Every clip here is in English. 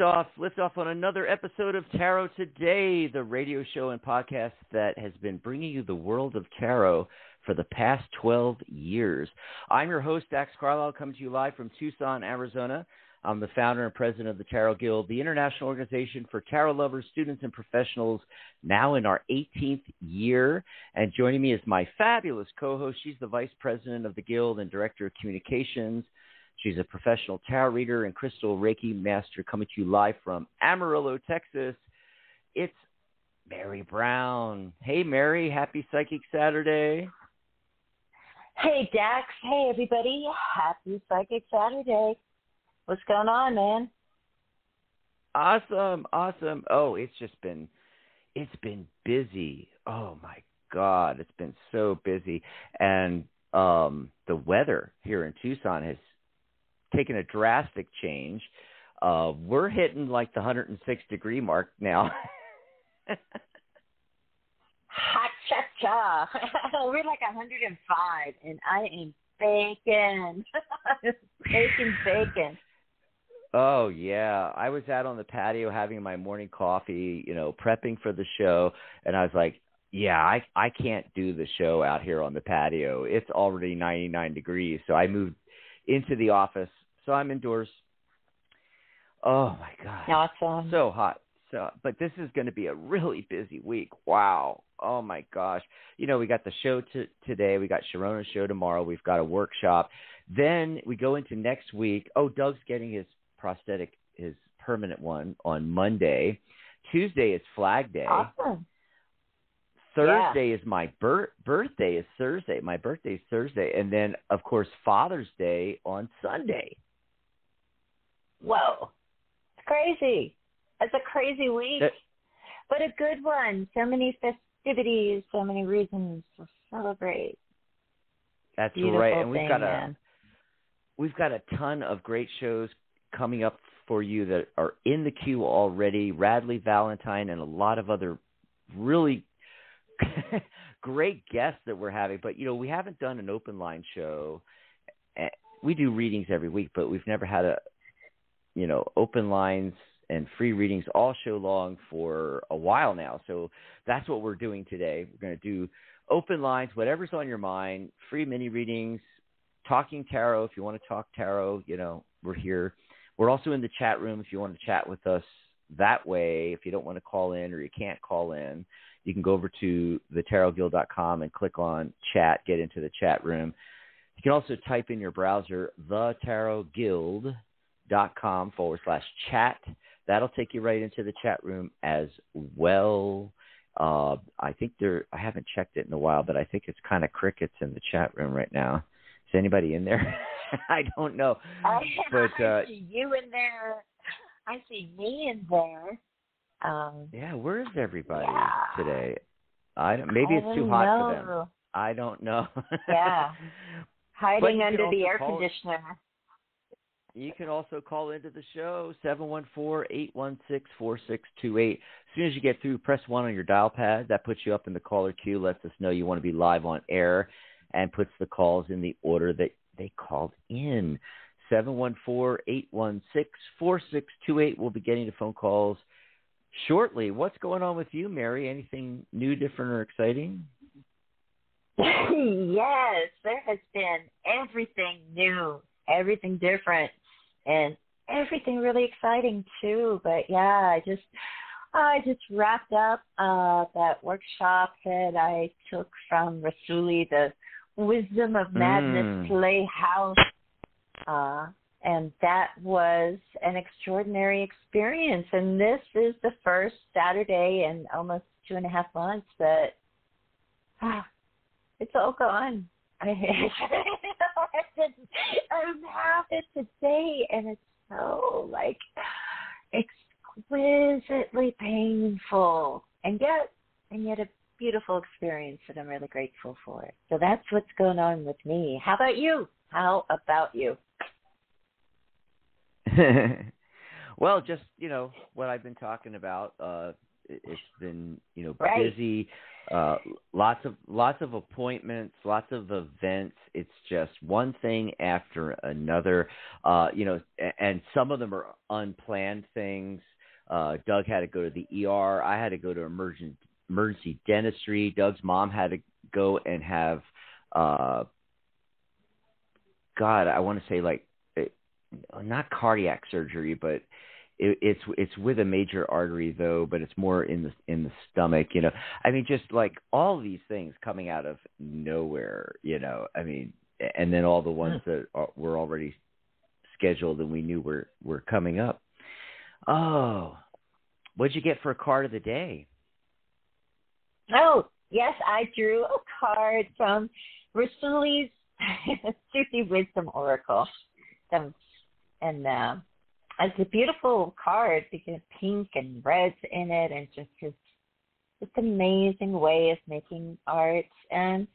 liftoff, liftoff on another episode of Tarot Today, the radio show and podcast that has been bringing you the world of tarot for the past 12 years. I'm your host, Dax Carlisle, coming to you live from Tucson, Arizona. I'm the founder and president of the Tarot Guild, the international organization for tarot lovers, students, and professionals, now in our 18th year. And joining me is my fabulous co host. She's the vice president of the Guild and director of communications. She's a professional tarot reader and crystal Reiki master coming to you live from Amarillo, Texas. It's Mary Brown. Hey, Mary. Happy Psychic Saturday. Hey, Dax. Hey, everybody. Happy Psychic Saturday. What's going on, man? Awesome. Awesome. Oh, it's just been, it's been busy. Oh, my God. It's been so busy. And um, the weather here in Tucson has taken a drastic change. Uh, we're hitting like the 106 degree mark now. Hot cha cha. We're like 105, and I am bacon. bacon, bacon. Oh yeah, I was out on the patio having my morning coffee, you know, prepping for the show, and I was like, yeah, I I can't do the show out here on the patio. It's already 99 degrees, so I moved into the office. So I'm indoors. Oh my god. Awesome. So hot. So but this is going to be a really busy week. Wow. Oh my gosh. You know, we got the show to, today, we got Sharona's show tomorrow, we've got a workshop. Then we go into next week. Oh, Doug's getting his prosthetic his permanent one on Monday. Tuesday is Flag Day. Awesome. Thursday is my bir- birthday is Thursday. My birthday is Thursday, and then of course Father's Day on Sunday. Whoa. It's crazy. It's a crazy week, That- but a good one. So many festivities, so many reasons to celebrate. That's Beautiful right, and we've thing, got a man. we've got a ton of great shows coming up for you that are in the queue already. Radleigh Valentine and a lot of other really great guests that we're having. But you know, we haven't done an open line show. Eh, We do readings every week, but we've never had a you know open lines and free readings all show long for a while now. So that's what we're doing today. We're going to do open lines, whatever's on your mind, free mini readings, talking tarot. If you want to talk tarot, you know, we're here. We're also in the chat room if you want to chat with us that way. If you don't want to call in or you can't call in, you can go over to thetarotguild.com and click on chat, get into the chat room. You can also type in your browser, thetarotguild.com forward slash chat. That'll take you right into the chat room as well. Uh, I think there, I haven't checked it in a while, but I think it's kind of crickets in the chat room right now. Is anybody in there? I don't know. I, But, uh, I see you in there. I see me in there. Um, Yeah, where's everybody Yeah. today? I don't, maybe I it's too hot for them. I don't know. Yeah. Hiding under the air call- conditioner. You can also call into the show, 714-816-4628. As soon as you get through, press 1 on your dial pad. That puts you up in the caller queue, lets us know you want to be live on air, and puts the calls in the order that they called in. 714-816-4628. We'll be getting to phone calls shortly. What's going on with you, Mary? Anything new, different, or exciting? yes, there has been everything new, everything different, and everything really exciting too. But yeah, I just I just wrapped up uh that workshop that I took from Rassouli, the Wisdom of Madness Mm. Playhouse. Uh and that was an extraordinary experience. And this is the first Saturday in almost two and a half months that ah, it's all gone. I, I don't have today, and it's so like exquisitely painful, and yet, and yet a beautiful experience that I'm really grateful for. So that's what's going on with me. How about you? How about you? well, just you know what I've been talking about. Uh, it's been you know Right. busy, uh, lots of lots of appointments, lots of events. It's just one thing after another. Uh, you know, and some of them are unplanned things. Uh, Doug had to go to the ER. I had to go to emergency emergency dentistry. Doug's mom had to go and have. Uh, God, I want to say like not cardiac surgery, but it, it's it's with a major artery though, but it's more in the in the stomach. You know, I mean, just like all these things coming out of nowhere. You know, I mean, and then all the ones that are, were already scheduled and we knew were were coming up. Oh, what'd you get for a card of the day? Oh, yes, I drew a card from Rassouli's Sufi Wisdom Oracle. Um, and uh, it's a beautiful card because pink and reds in it and just his just amazing way of making art. And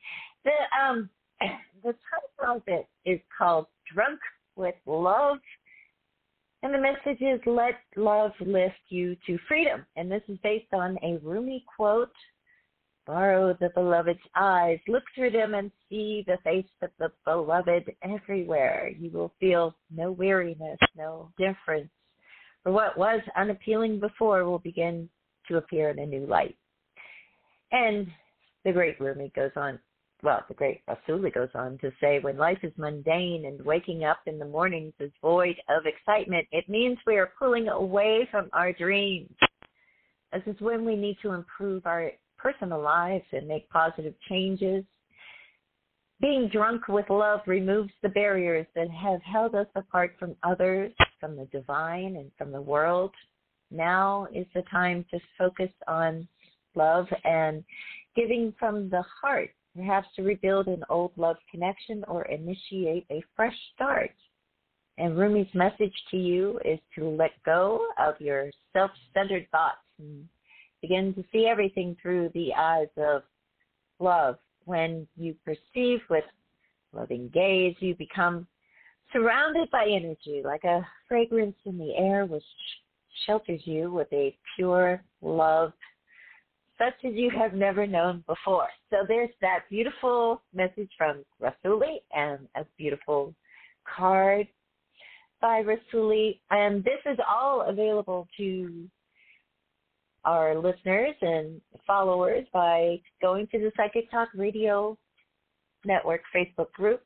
the um the title of it is called Drunk with Love. And the message is let love lift you to freedom. And this is based on a Rumi quote Borrow the beloved's eyes, look through them and see the face of the beloved everywhere. You will feel no weariness, no difference. For what was unappealing before will begin to appear in a new light. And the great Rumi goes on, well, the great Rassouli goes on to say, when life is mundane and waking up in the mornings is void of excitement, it means we are pulling away from our dreams. This is when we need to improve our personal lives and make positive changes. Being drunk with love removes the barriers that have held us apart from others, from the divine, and from the world. Now is the time to focus on love and giving from the heart, perhaps to rebuild an old love connection or initiate a fresh start. And Rumi's message to you is to let go of your self centered thoughts and begin to see everything through the eyes of love. When you perceive with loving gaze, you become surrounded by energy like a fragrance in the air which shelters you with a pure love such as you have never known before. So there's that beautiful message from Rassouli and a beautiful card by Rassouli. And this is all available to our listeners and followers by going to the Psychic Talk Radio Network Facebook group.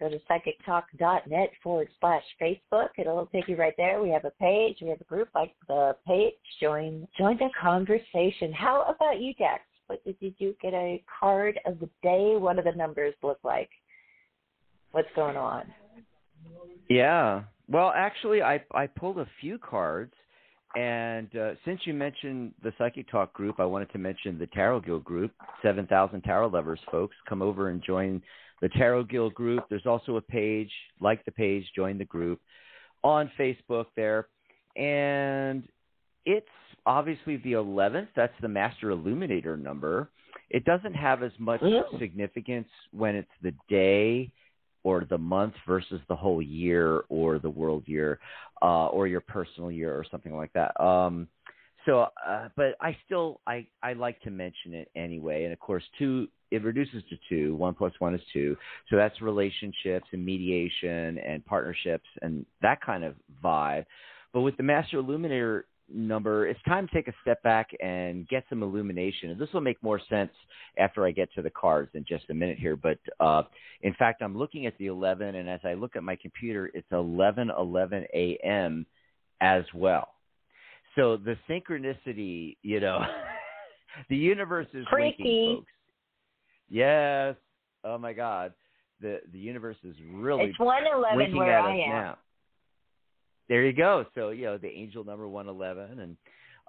Go to psychictalk.net forward slash Facebook. It'll take you right there. We have a page. We have a group like the page. Join join the conversation. How about you, Dax? What did you? Get a card of the day? What do the numbers look like? What's going on? Yeah. Well, actually, I I pulled a few cards, and uh, since you mentioned the Psychic Talk group, I wanted to mention the Tarot Guild group. Seven thousand tarot lovers, folks, come over and join the Tarot Guild group. There's also a page, like the page, join the group on Facebook there, and it's obviously the 11th. That's the Master Illuminator number. It doesn't have as much Mm. significance when it's the day or the month versus the whole year or the world year uh, or your personal year or something like that. Um, so, uh, but I still I I like to mention it anyway. And of course, two it reduces to two. One plus one is two. So that's relationships and mediation and partnerships and that kind of vibe. But with the master illuminator number, it's time to take a step back and get some illumination. And this will make more sense after I get to the cards in just a minute here. But uh, in fact, I'm looking at the 11, and as I look at my computer, it's 11:11 a.m. as well. So the synchronicity, you know, the universe is Freaky. winking, folks. Yes. Oh my God. The the universe is really It's one eleven winking where at I am. now. There you go. So you know the angel number one eleven, and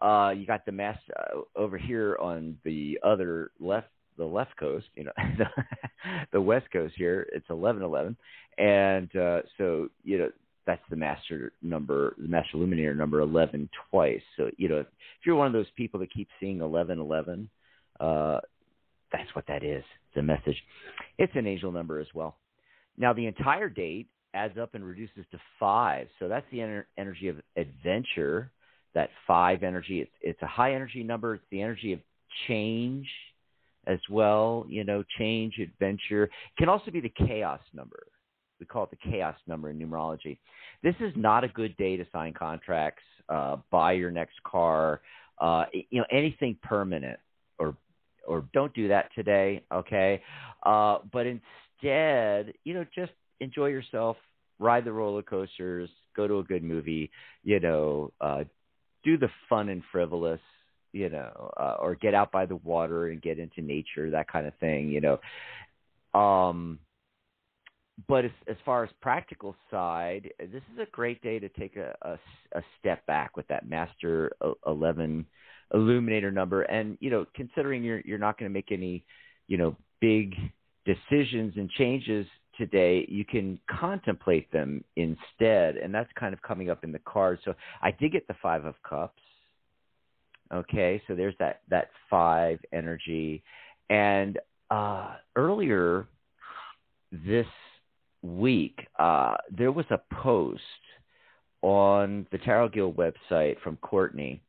uh, you got the mass uh, over here on the other left, the left coast. You know, the, west coast here. It's eleven eleven, and uh, so you know that's the master number, the master illuminator number eleven twice. So you know if you're one of those people that keep seeing eleven eleven, uh, that's what that is. It's a message. It's an angel number as well. Now the entire date adds up and reduces to five. So that's the ener- energy of adventure. That five energy. It's it's a high energy number. It's the energy of change as well. You know, change, adventure. It can also be the chaos number. We call it the chaos number in numerology. This is not a good day to sign contracts, uh, buy your next car, uh, you know, anything permanent or or don't do that today, okay? Uh, but instead, you know, just enjoy yourself, ride the roller coasters, go to a good movie, you know, uh, do the fun and frivolous, you know, uh, or get out by the water and get into nature, that kind of thing, you know. Um, but as, as far as practical side, this is a great day to take a, a, a step back with that master uh, 11 illuminator number. And, you know, considering you're, you're not going to make any, you know, big decisions and changes today, you can contemplate them instead. And that's kind of coming up in the cards. So I did get the five of cups. Okay. So there's that, that five energy. And, uh, earlier this week, uh, there was a post on the Tarot Guild website from Courtney.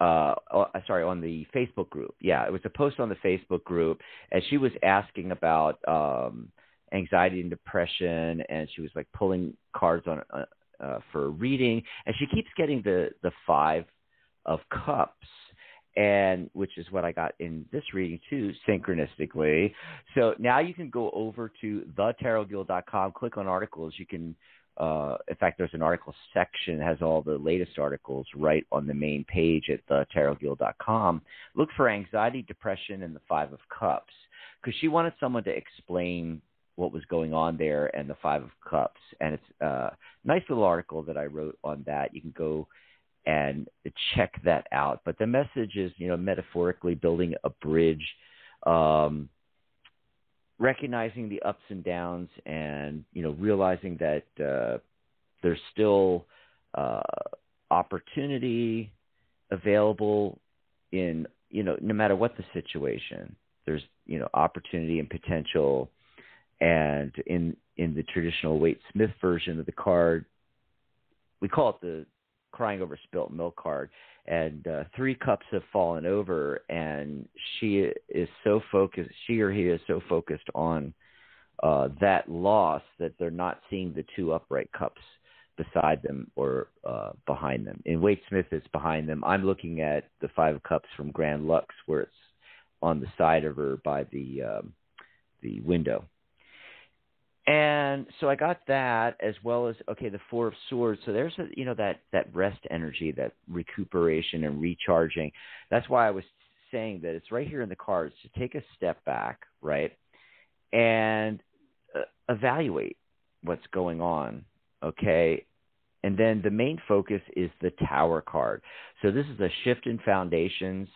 Uh, uh, sorry, on the Facebook group. Yeah, it was a post on the Facebook group, and she was asking about um, anxiety and depression, and she was like pulling cards on uh, uh, for a reading, and she keeps getting the the five of cups, and which is what I got in this reading too, synchronistically. So now you can go over to thetarotguild.com, click on articles. You can, uh, in fact, there's an article section that has all the latest articles right on the main page at thetarotguild.com. Look for anxiety, depression, and the Five of Cups because she wanted someone to explain what was going on there and the Five of Cups. And it's a nice little article that I wrote on that. You can go and check that out. But the message is, you know, metaphorically building a bridge, um, recognizing the ups and downs, and you know, realizing that uh, there's still uh, opportunity available in, you know, no matter what the situation. There's, you know, opportunity and potential, and in in the traditional Waite Smith version of the card, we call it the crying over spilt milk card. And uh, three cups have fallen over and she is so focused she or he is so focused on uh, that loss that they're not seeing the two upright cups beside them or uh, behind them. In Waite Smith it's behind them. I'm looking at the five cups from Grand Luxe where it's on the side of her by the um, the window and so I got that as well as okay the four of swords. So there's a you know that that rest energy, that recuperation and recharging. That's why I was saying that it's right here in the cards to take a step back, right, and uh, evaluate what's going on. Okay, and then the main focus is the Tower card. So this is a shift in foundations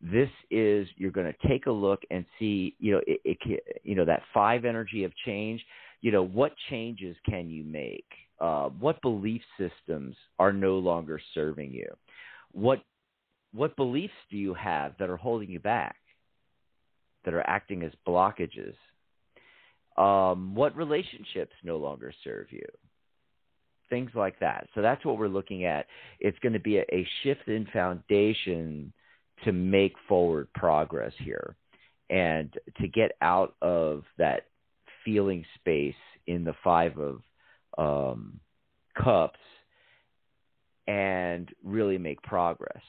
this is you're going to take a look and see you know it, it you know that five energy of change you know what changes can you make uh, what belief systems are no longer serving you what what beliefs do you have that are holding you back that are acting as blockages um, what relationships no longer serve you things like that. So that's what we're looking at. It's going to be a, a shift in foundation to make forward progress here and to get out of that feeling space in the five of um, cups and really make progress.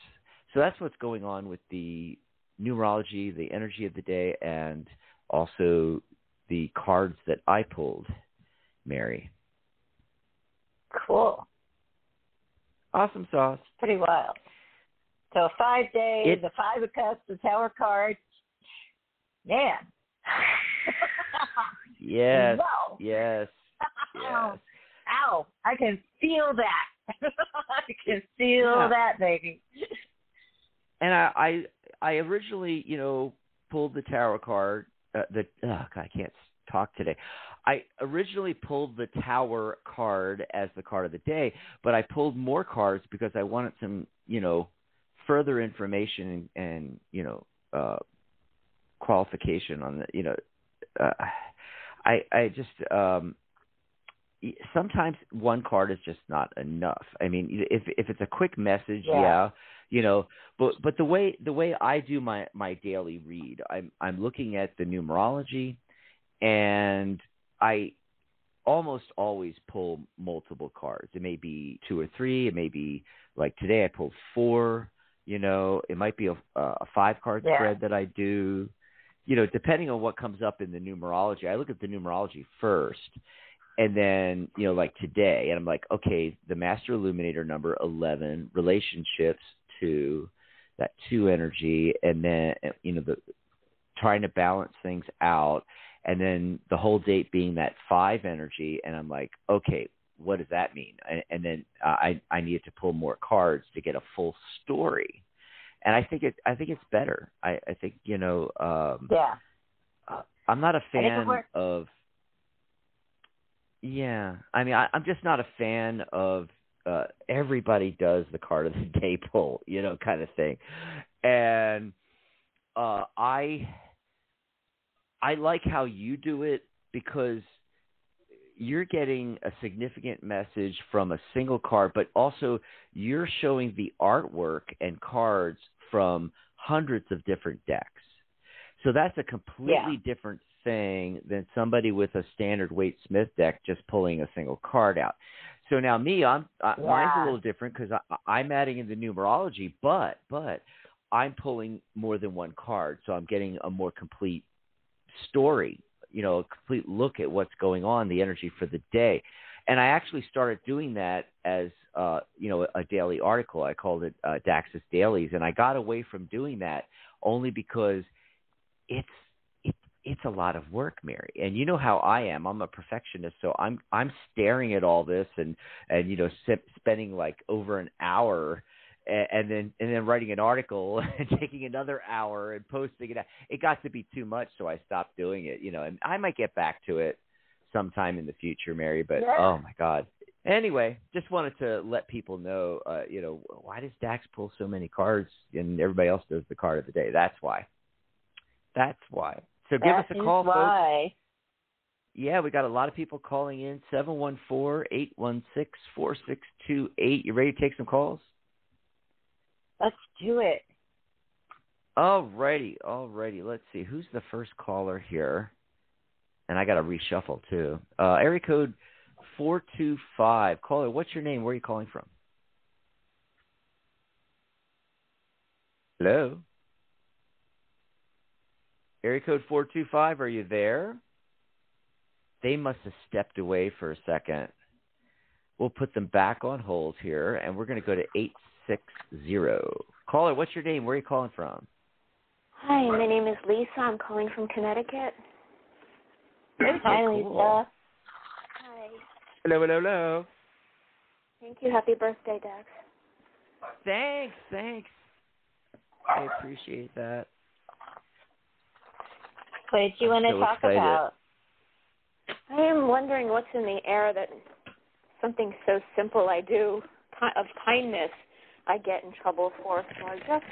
So that's what's going on with the numerology, the energy of the day, and also the cards that I pulled, Mary. Cool. Awesome sauce. Pretty wild. So five days, It- the five of cups, the tower card. Man. Yes. Yes. Ow. Yes. Ow. I can feel that. I can feel Yeah. that, baby. And I, I, I originally, you know, pulled the tarot card. Uh, the oh, God, I can't talk today. I originally pulled the tower card as the card of the day, but I pulled more cards because I wanted some, you know, further information and, and you know, uh, qualification on the, you know, uh, I, I just, um, sometimes one card is just not enough. I mean, if if it's a quick message, Yeah. yeah, you know, but but the way the way I do my my daily read, I'm I'm looking at the numerology, and I almost always pull multiple cards. It may be two or three. It may be like today I pulled four. You know, it might be a, a five card Yeah. spread that I do. You know, depending on what comes up in the numerology, I look at the numerology first, and then you know, like today, and I'm like, okay, the Master Illuminator number eleven, relationships two, that two energy, and then you know the trying to balance things out and then the whole date being that five energy and i'm like okay what does that mean? And, and then uh, i i needed to pull more cards to get a full story. And i think it i think it's better. I i think you know um Yeah. uh, i'm not a fan of yeah i mean I, i'm just not a fan of uh everybody does the card of the day pull you know kind of thing. And uh i i like how you do it because you're getting a significant message from a single card but also you're showing the artwork and cards from hundreds of different decks so that's a completely different thing than somebody with a standard Waite Smith deck just pulling a single card out. So now me, I'm uh, mine's a little different because I'm adding in the numerology, but but I'm pulling more than one card, so I'm getting a more complete story. You know, a complete look at what's going on, the energy for the day. And I actually started doing that as uh, you know a daily article. I called it uh, Dax's Dailies, and I got away from doing that only because it's it, it's a lot of work, Mary. And you know how I am. I'm a perfectionist, so I'm I'm staring at all this and and you know sip, spending like over an hour and, and then and then writing an article and taking another hour and posting it. Out. It got to be too much, so I stopped doing it. You know, and I might get back to it sometime in the future, Mary. But Yeah. oh my God. Anyway, just wanted to let people know, uh, you know, why does Dax pull so many cards and everybody else does the card of the day? That's why. That's why. So give us a call, folks. Yeah, we got a lot of people calling in. Seven one four eight one six four six two eight. You ready to take some calls? Let's do it. Alrighty, alrighty. Let's see. Who's the first caller here? And I got to reshuffle too. Uh, area code four two five. Caller, what's your name? Where are you calling from? Hello. Area code four two five. Are you there? They must have stepped away for a second. We'll put them back on hold here, and we're going to go to eight six zero. Caller, what's your name? Where are you calling from? Hi, my name is Lisa. I'm calling from Connecticut. Hi, cool. Lisa. Hi. Hello, hello, hello. Thank you. Happy birthday, Dax. Thanks, thanks. I appreciate that. What did you want to so talk excited. about? I am wondering what's in the air that something so simple I do of kindness I get in trouble for. So I'm just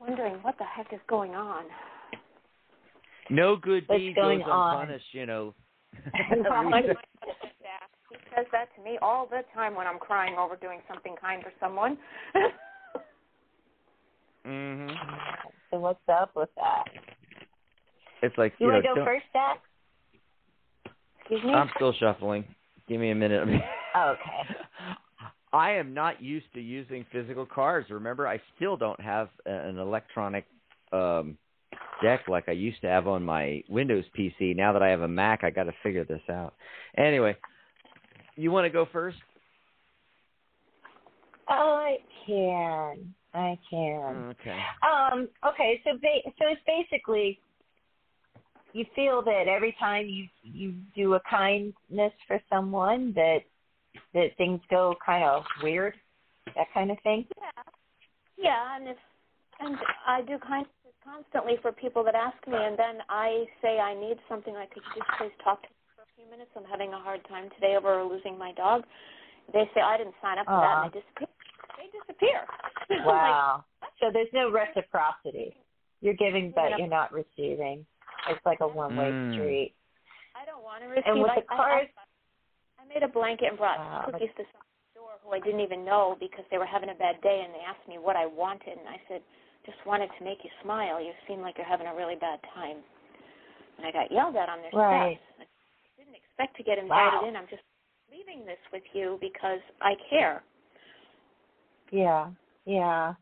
wondering what the heck is going on. No good What's deed going goes on? unpunished, you know. He says that to me all the time when I'm crying over doing something kind for someone. Mhm. So what's up with that? It's like You, you, want to go don't- first, Dax? Excuse me. I'm still shuffling. Give me a minute. Okay. I am not used to using physical cards. Remember, I still don't have an electronic um deck like I used to have on my Windows PC. Now that I have a Mac, I got to figure this out. Anyway, you want to go first? I can. I can. Okay. Um. Okay. So ba- so it's basically you feel that every time you you do a kindness for someone that that things go kind of weird, that kind of thing. Yeah. Yeah, and if and I do kindness constantly for people that ask me, and then I say I need something. Like, could you just please talk to me for a few minutes? I'm having a hard time today over losing my dog. They say I didn't sign up for that, and they disappear. They disappear. I'm like, Wow. so there's no reciprocity. You're giving, but Yeah. you're not receiving. It's like a one-way Mm. street. I don't want to receive. And with I, the cards, I, I made a blanket and brought Wow, cookies to some store who I didn't even know because they were having a bad day, and they asked me what I wanted, and I said, just wanted to make you smile. You seem like you're having a really bad time. And I got yelled at on their Right. steps. I didn't expect to get invited Wow. in. I'm just leaving this with you because I care. Yeah, yeah.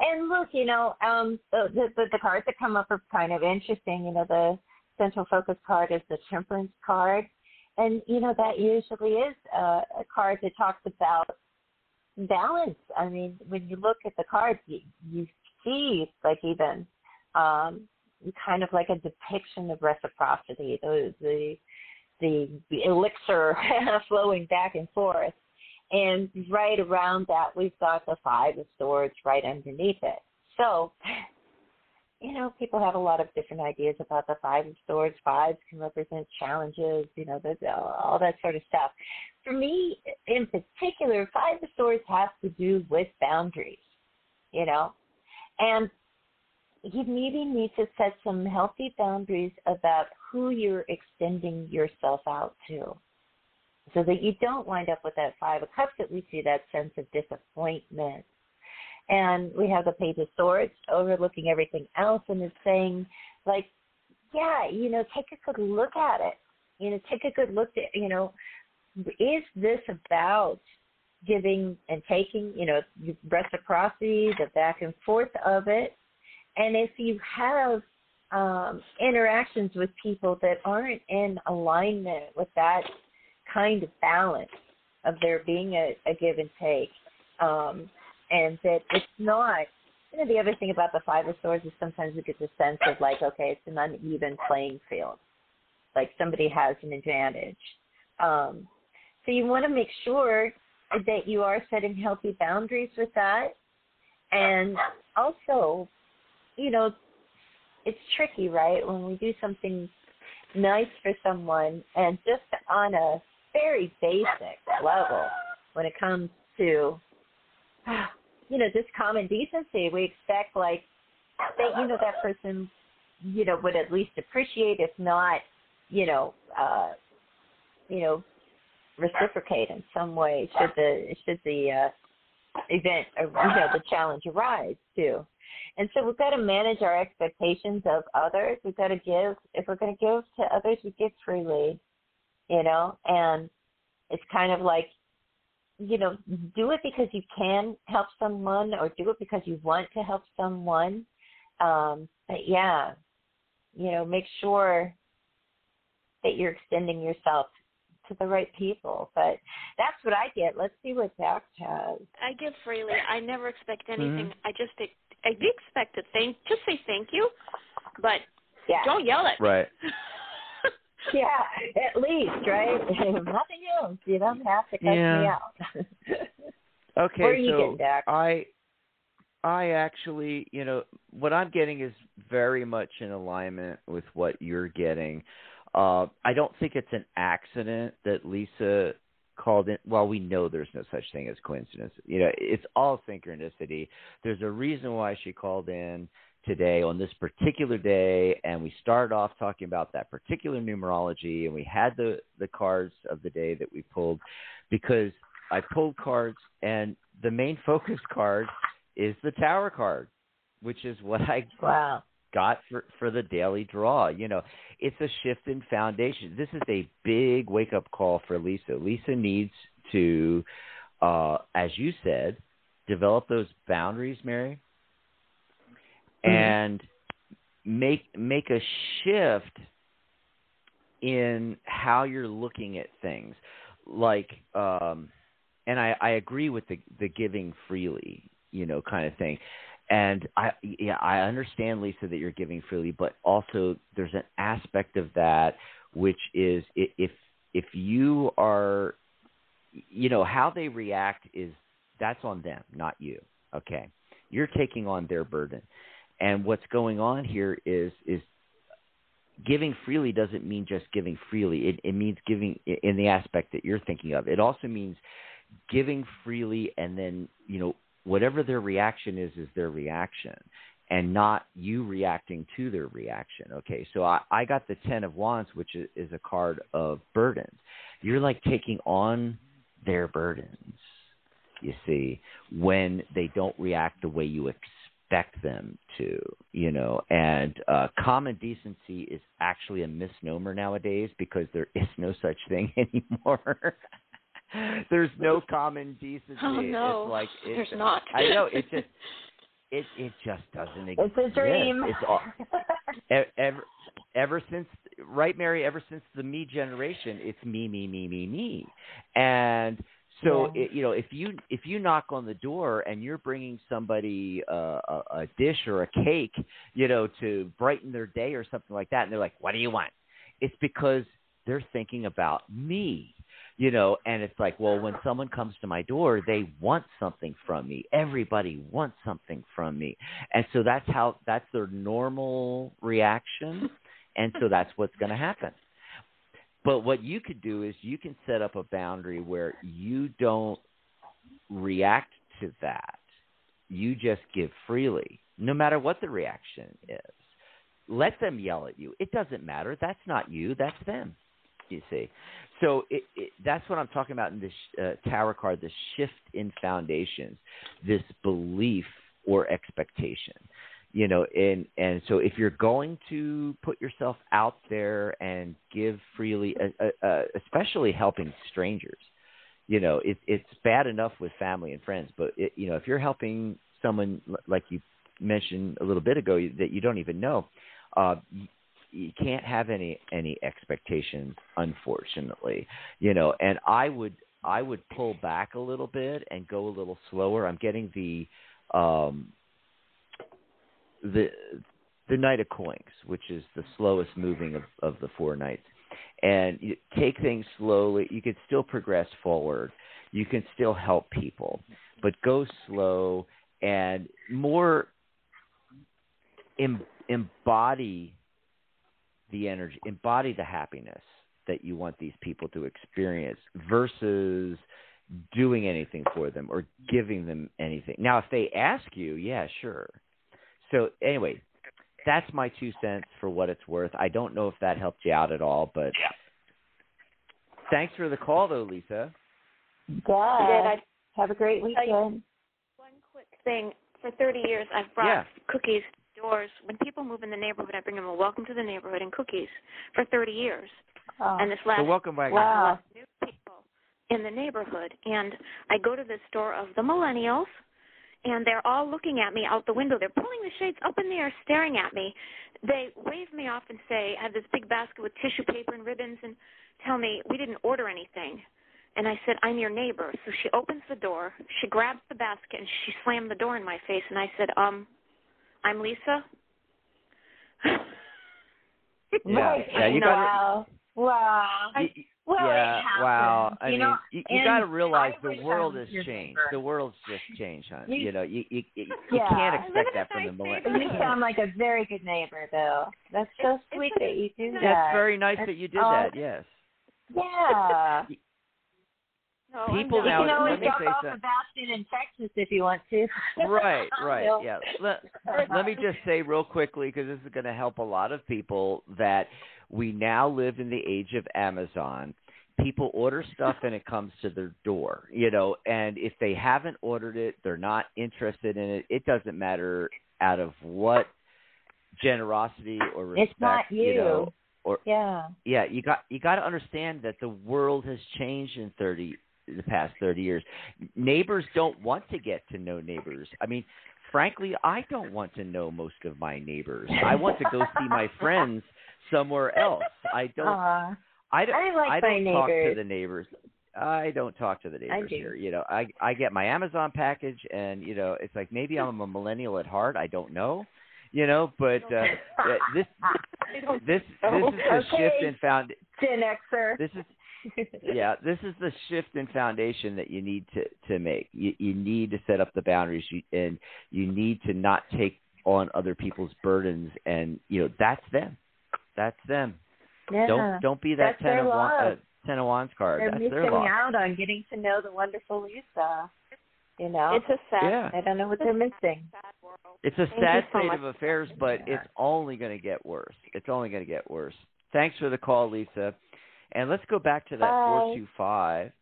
And look, you know, um, the, the the cards that come up are kind of interesting. You know, the central focus card is the Temperance card, and you know that usually is a, a card that talks about balance. I mean, when you look at the cards, you, you see like even um, kind of like a depiction of reciprocity. The the the, the elixir flowing back and forth. And right around that, we've got the Five of Swords right underneath it. So, you know, people have a lot of different ideas about the Five of Swords. Fives can represent challenges, you know, there's all that sort of stuff. For me, in particular, Five of Swords has to do with boundaries, you know, and you maybe need to set some healthy boundaries about who you're extending yourself out to so that you don't wind up with that five of cups that we see that sense of disappointment and we have the page of swords overlooking everything else and it's saying like yeah you know take a good look at it. You know take a good look at you know is this about giving and taking you know reciprocity the back and forth of it? And if you have um, interactions with people that aren't in alignment with that kind of balance of there being a, a give and take, um, and that it's not. You know, the other thing about the Five of Swords is sometimes we get the sense of like, okay, it's an uneven playing field, like somebody has an advantage. Um, so you want to make sure that you are setting healthy boundaries with that, and also, you know, it's tricky, right? When we do something nice for someone, and just on a very basic level, when it comes to, you know, just common decency, we expect like that, you know, that person, you know, would at least appreciate, if not, you know, uh, you know, reciprocate in some way should the should the uh, event or you know the challenge arise too. And so we've got to manage our expectations of others. We've got to give, if we're going to give to others, we give freely, you know, and it's kind of like, you know, do it because you can help someone or do it because you want to help someone. Um, but yeah, you know, make sure that you're extending yourself to the right people. But that's what I get. Let's see what Dax has. I give freely. I never expect anything. Mhm. I just I do expect to thank just say thank you, but Yeah. don't yell at me. Right. Yeah, at least, right? Nothing else. You don't have to cut me out. Okay, do you so get, Dax? I I actually, you know, what I'm getting is very much in alignment with what you're getting. Uh I don't think it's an accident that Lisa called in well we know there's no such thing as coincidence you know it's all synchronicity there's a reason why she called in today on this particular day, and we started off talking about that particular numerology, and we had the the cards of the day that we pulled because I pulled cards, and the main focus card is the Tower card, which is what I Wow. got for for the daily draw. You know, it's a shift in foundation. This is a big wake up call for Lisa. Lisa needs to, uh, as you said, develop those boundaries, Mary, and make make a shift in how you're looking at things. Like, um, and I, I agree with the the giving freely, you know, kind of thing. And I yeah, I understand Lisa that you're giving freely, but also there's an aspect of that which is if if you are you know how they react is that's on them, not you. Okay. You're taking on their burden. And what's going on here is is giving freely doesn't mean just giving freely. It it means giving in the aspect that you're thinking of. It also means giving freely and then, you know, whatever their reaction is is their reaction and not you reacting to their reaction. Okay, so I, I got the Ten of Wands, which is, a card of burdens. You're like taking on their burdens, you see, when they don't react the way you expect them to, you know. And uh, common decency is actually a misnomer nowadays because there is no such thing anymore. There's no common decency. Oh no, It's like it, there's not. I know it just it it just doesn't exist. It's a dream. It's all, e- ever ever since right, Mary. Ever since the me generation, it's me, me, me, me, me, and so Yeah. it, you know if you if you knock on the door and you're bringing somebody uh, a, a dish or a cake, you know, to brighten their day or something like that, and they're like, "What do you want?" It's because they're thinking about me you know and it's like well when someone comes to my door they want something from me everybody wants something from me and so that's how that's their normal reaction and so that's what's going to happen but what you could do is you can set up a boundary where you don't react to that. You just give freely no matter what the reaction is. Let them yell at you. It doesn't matter. That's not you. That's them you see. So it, it, that's what I'm talking about in this uh, tower card, this shift in foundations, this belief or expectation. You know, and and so if you're going to put yourself out there and give freely, uh, uh, uh, especially helping strangers, you know, it, it's bad enough with family and friends, but it, you know, if you're helping someone like you mentioned a little bit ago that you don't even know, uh, you, you can't have any any expectations unfortunately you know and i would i would pull back a little bit and go a little slower. I'm getting the um the the knight of coins which is the slowest moving of of the four knights and you take things slowly you can still progress forward you can still help people but go slow and more em, embody the energy, embody the happiness that you want these people to experience versus doing anything for them or giving them anything. Now, if they ask you, yeah, sure. So, anyway, that's my two cents for what it's worth. I don't know if that helped you out at all, but thanks for the call, though, Lisa. Did Yeah. I Have a great weekend. one quick thing. For 30 years, I've brought Yeah. cookies doors. When people move in the neighborhood, I bring them a welcome to the neighborhood and cookies for 30 years. Oh. And this last So, welcome back. Wow. new people in the neighborhood, and I go to the store of the millennials, and they're all looking at me out the window. They're pulling the shades up in the air, staring at me. They wave me off and say, "I have this big basket with tissue paper and ribbons," and tell me we didn't order anything. And I said, "I'm your neighbor." So she opens the door, she grabs the basket, and she slammed the door in my face. And I said, "Um, I'm Lisa." Yeah, yeah, you gotta- wow. Wow. Y- y- well, yeah, wow. I you mean, know, you, you got to realize I the world has changed. neighbor. The world's just changed, hon. You- You, know, you you, you, you Yeah. can't expect that from the nice millennials. you sound like a very good neighbor, though. That's so It's- sweet it's that you do a- that. That's very nice That's that you did all- that. Yes. Yeah. No, People I'm You can not. always let me drop off some- a basket in Texas if you want to. right, right, yeah. Let, let me just say real quickly because this is going to help a lot of people that we now live in the age of Amazon. People order stuff and it comes to their door, you know, and if they haven't ordered it, they're not interested in it. It doesn't matter out of what generosity or respect, It's not you. know, or Yeah. yeah, you got you got to understand that the world has changed in thirty the past thirty years. Neighbors don't want to get to know neighbors. I mean, frankly, I don't want to know most of my neighbors. I want to go see my friends somewhere else. I don't. Aw. I don't. I like my don't talk to the neighbors. I don't talk to the neighbors here. You know, I I get my Amazon package, and you know, it's like maybe I'm a millennial at heart. I don't know. You know, but uh, uh, this this this is the shift in found. Gen Xer. This is yeah, this is the shift in foundation that you need to to make. You you need to set up the boundaries, you, and you need to not take on other people's burdens. And you know that's them. That's them. yeah. Don't don't be that That's ten their of wa- uh, ten of wands card. They're that's missing their out on getting to know the wonderful Lisa. You know, It's a sad, Yeah, I don't know what they're missing. sad it's a Thank sad so state much. of affairs, but it's only going to get worse. It's only going to get worse. Thanks for the call, Lisa. And let's go back to that Bye. four two five.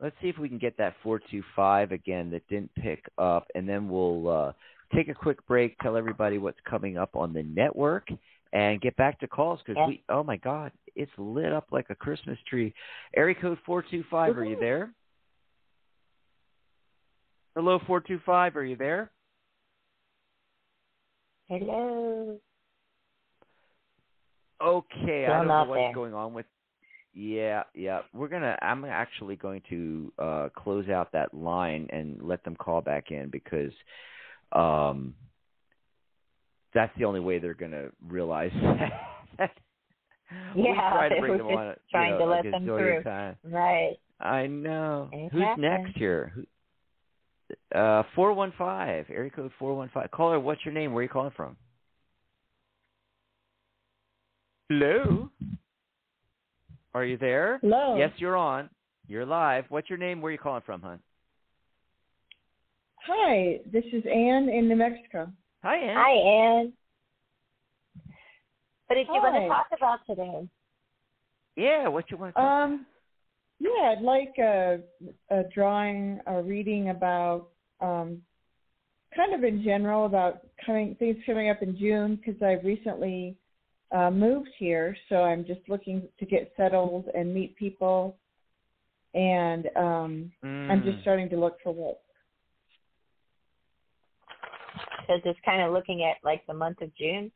Let's see if we can get that four two five again that didn't pick up, and then we'll uh, take a quick break, tell everybody what's coming up on the network, and get back to calls because Yeah. we. Oh my God, it's lit up like a Christmas tree. Area code four two five. Are you there? Hello, four two five. Are you there? Hello. Okay, Still I don't know what's there. going on with. Yeah, yeah. We're gonna. I'm actually going to uh close out that line and let them call back in because, um, that's the only way they're gonna realize that. we Yeah, try to they bring them just on. you trying know, to a let them through. times. Right. I know. It Who's happens. next here? Uh, four one five. Area code four one five. Caller, what's your name? Where are you calling from? Hello. Are you there? Hello. Yes, you're on. You're live. What's your name? Where are you calling from, hon? Hi, this is Anne in New Mexico. Hi, Ann. Hi, Ann. What did you want to talk about today? Yeah, what you want to talk Um, yeah, I'd like a, a drawing, a reading about, um, kind of in general about coming things coming up in June because I recently uh, moved here, so I'm just looking to get settled and meet people, and um, I'm just Mm. starting to look for work. Because it's kind of looking at like the month of June.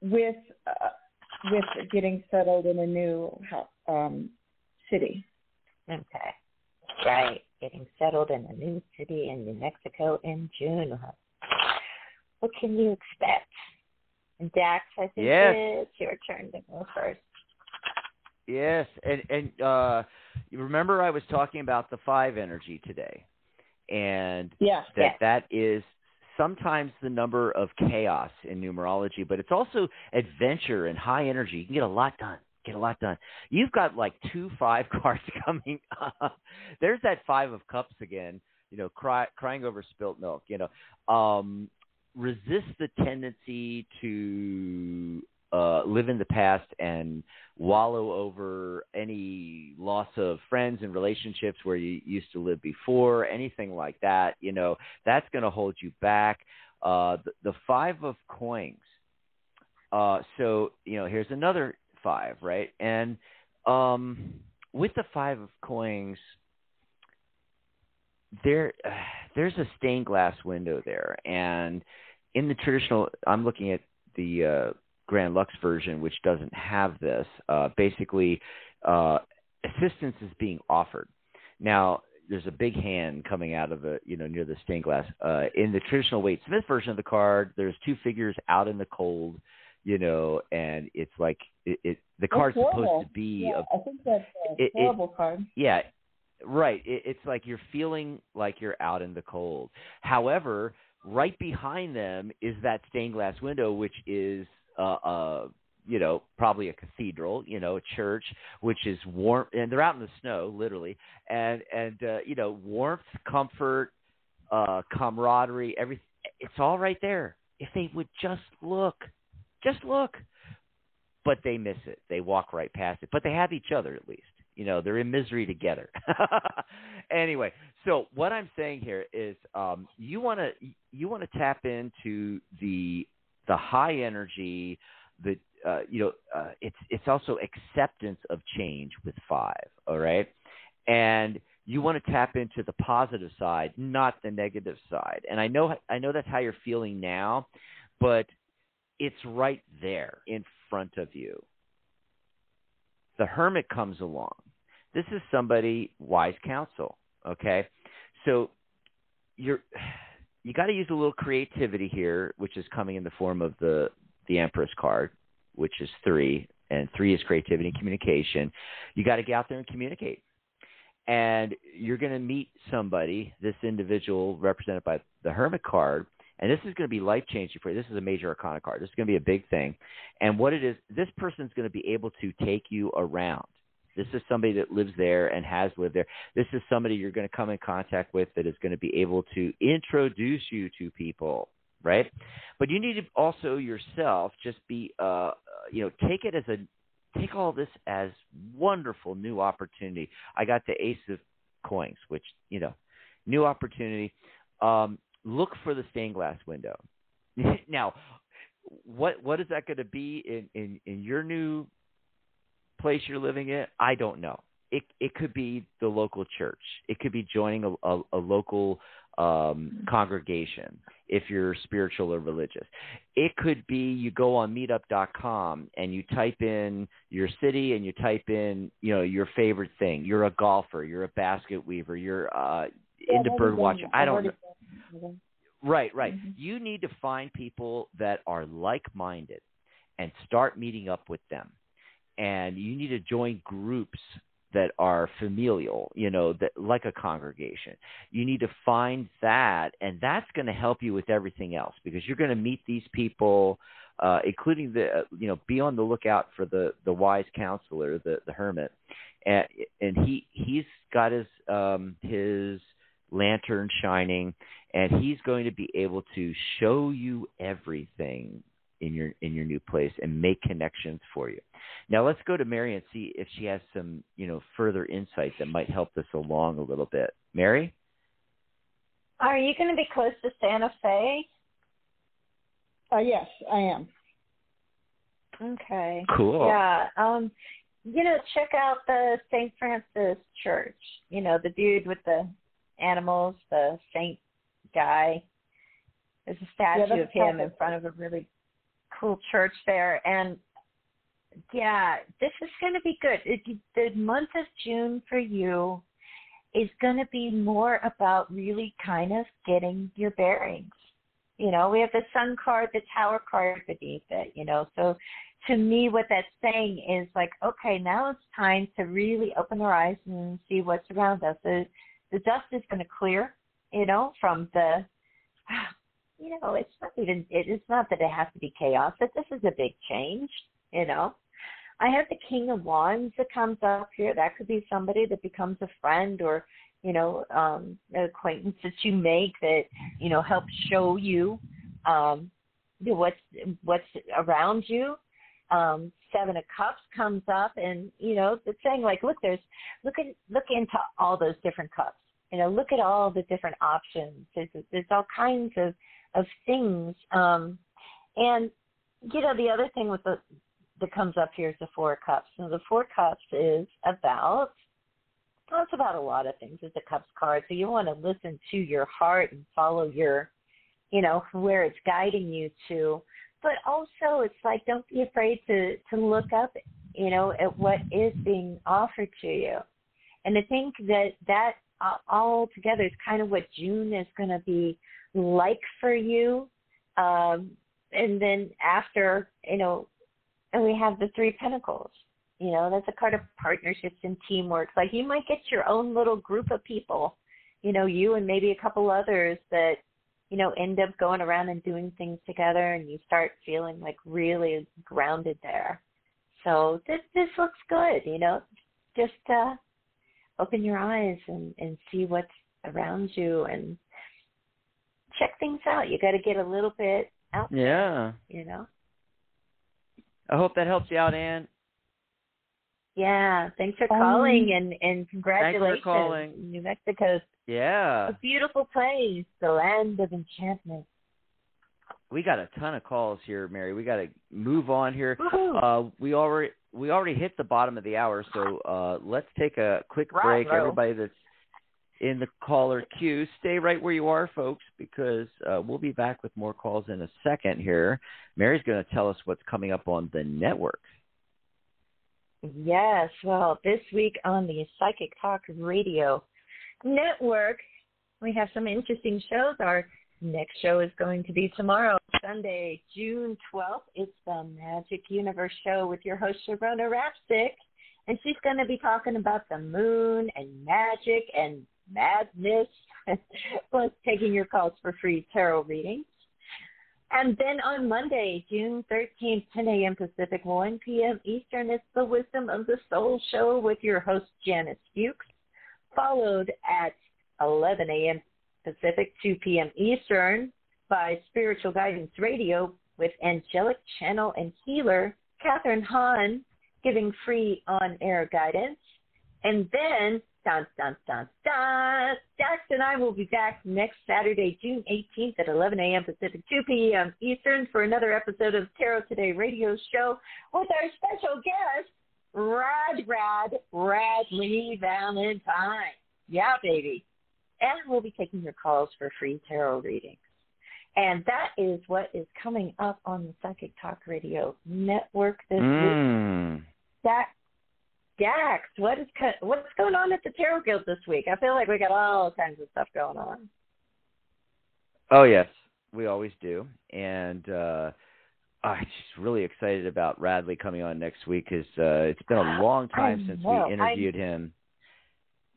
with uh, with getting settled in a new hou- um, city. Okay. Right. Getting settled in a new city in New Mexico in June. What can you expect? And Dax, I think Yes. it's your turn to go first. Yes, and and uh, you remember I was talking about the five energy today, and Yeah. that Yeah. that is sometimes the number of chaos in numerology, but it's also adventure and high energy. You can get a lot done. Get a lot done. You've got like two five cards coming up. There's that five of cups again. You know, cry, crying over spilt milk. You know, um, resist the tendency to uh, live in the past and wallow over any loss of friends and relationships where you used to live before, anything like that. You know, that's going to hold you back. Uh, the, the five of coins. Uh, so you know, here's another five, right? And um, with the five of coins, there there's a stained glass window there, and in the traditional, I'm looking at the uh, Grand Luxe version, which doesn't have this. Uh, basically, uh, assistance is being offered. Now, there's a big hand coming out of the, you know, near the stained glass. Uh, in the traditional Waite Smith version of the card, there's two figures out in the cold, you know, and it's like it, it the That's card's horrible. supposed to be Yeah, a I think that's a it- it- horrible card. yeah, right. It, it's like you're feeling like you're out in the cold. However, right behind them is that stained glass window, which is uh, uh, you know, probably a cathedral, you know, a church, which is warm, and they're out in the snow, literally, and and uh, you know, warmth, comfort, uh, camaraderie, everything. It's all right there. If they would just look, just look, but they miss it. They walk right past it. But they have each other at least. You know, they're in misery together. anyway, so what I'm saying here is, um, you want to you want to tap into the the high energy, the uh, you know, uh, it's it's also acceptance of change with five. All right, and you want to tap into the positive side, not the negative side. And I know I know that's how you're feeling now, but it's right there in front of you. The hermit comes along. This is somebody wise counsel, okay? So you're you got to use a little creativity here, which is coming in the form of the the Empress card, which is 3, and 3 is creativity and communication. You got to get out there and communicate and you're going to meet somebody, this individual represented by the Hermit card, and this is going to be life changing for you. This is a major arcana card. This is going to be a big thing. And what it is, this person's going to be able to take you around. This is somebody that lives there and has lived there. This is somebody you're going to come in contact with that is going to be able to introduce you to people, right? But you need to also yourself just be, uh, you know, take it as a take all this as wonderful new opportunity. I got the ace of coins, which, you know, new opportunity. Um, look for the stained glass window. now, what what is that going to be in, in, in your new place you're living in? I don't know. It it could be the local church. It could be joining a, a, a local um, congregation if you're spiritual or religious. It could be you go on meetup.com and you type in your city and you type in, you know, your favorite thing. You're a golfer, you're a basket weaver, you're uh Yeah, into bird watching. I don't know. Right, right. Mhm. You need to find people that are like-minded and start meeting up with them. And you need to join groups that are familial, you know, that like a congregation. You need to find that and that's going to help you with everything else because you're going to meet these people uh including the uh, you know be on the lookout for the the wise counselor, the the hermit. And and he he's got his um his lantern shining and he's going to be able to show you everything in your in your new place and make connections for you. Now let's go to Mary and see if she has some, you know, further insight that might help this along a little bit. Mary? Are you going to be close to Santa Fe? Uh, yes, I am. Okay. Cool. Yeah. Um, you know, check out the St. Francis Church. You know, the dude with the animals, the saint guy. There's a statue that's of him in front of a really cool church there. And yeah, this is going to be good. It, the month of June for you is going to be more about really kind of getting your bearings. You know, we have the sun card, the tower card beneath it, you know. So to me, what that's saying is like, okay, now it's time to really open our eyes and see what's around us. The, the dust is going to clear, you know, from the, you know, it's not even, it's not that it has to be chaos, but this is a big change, you know. I have the King of Wands that comes up here. That could be somebody that becomes a friend or, you know, um, an acquaintance that you make that, you know, helps show you um what's what's around you. Um, Seven of Cups comes up and, you know, it's saying like, look, there's look at look into all those different cups. You know, look at all the different options. There's there's all kinds of, of things. Um and you know, the other thing with the that comes up here is the Four of Cups. And the Four Cups is about well, it's about a lot of things. It's a Cups card, so you want to listen to your heart and follow your, you know, where it's guiding you to. But also, it's like don't be afraid to to look up, you know, at what is being offered to you. And I think that that uh, all together is kind of what June is going to be like for you. Um, and then after, you know, and we have the three pentacles you know that's a card of partnerships and teamwork like you might get your own little group of people you know you and maybe a couple others that you know, end up going around and doing things together and you start feeling like really grounded there. So this this looks good, you know. Just uh open your eyes and, and see what's around you and check things out. You gotta get a little bit out there, Yeah. you know. I hope that helps you out, Ann. Yeah. Thanks for Um, calling and, and congratulations. Thanks for calling. New Mexico's Yeah. a beautiful place, the land of enchantment. We got a ton of calls here, Mary. We got to move on here. Uh, we already we already hit the bottom of the hour, so uh, let's take a quick break. Bravo. Everybody that's in the caller queue, stay right where you are, folks, because uh, we'll be back with more calls in a second here. Mary's going to tell us what's coming up on the network. Yes, well, this week on the Psychic Talk Radio Network, we have some interesting shows. Our next show is going to be tomorrow, Sunday, June 12th. It's the Magic Universe show with your host, Sharona Rapsick. And she's going to be talking about the moon and magic and madness, plus taking your calls for free tarot readings. And then on Monday, June 13th, 10 a.m. Pacific, 1 p.m. Eastern, it's the Wisdom of the Soul show with your host, Janice Fuchs, followed at 11 a.m. Pacific, 2 p.m. Eastern by Spiritual Guidance Radio with angelic channel and healer Catherine Hahn giving free on-air guidance. And then, dun, dun, dun, dun, Dax and I will be back next Saturday, June 18th at 11 a.m. Pacific, 2 p.m. Eastern for another episode of Tarot Today radio show with our special guest, Rad Rad Radleigh Valentine. Yeah, baby. And we'll be taking your calls for free tarot readings. And that is what is coming up on the Psychic Talk Radio Network this week. Mm. Dax, what is what's going on at the Tarot Guild this week? I feel like we got all kinds of stuff going on. Oh yes, we always do, and uh, I'm just really excited about Radleigh coming on next week because uh, it's been a long time I since know. we interviewed him.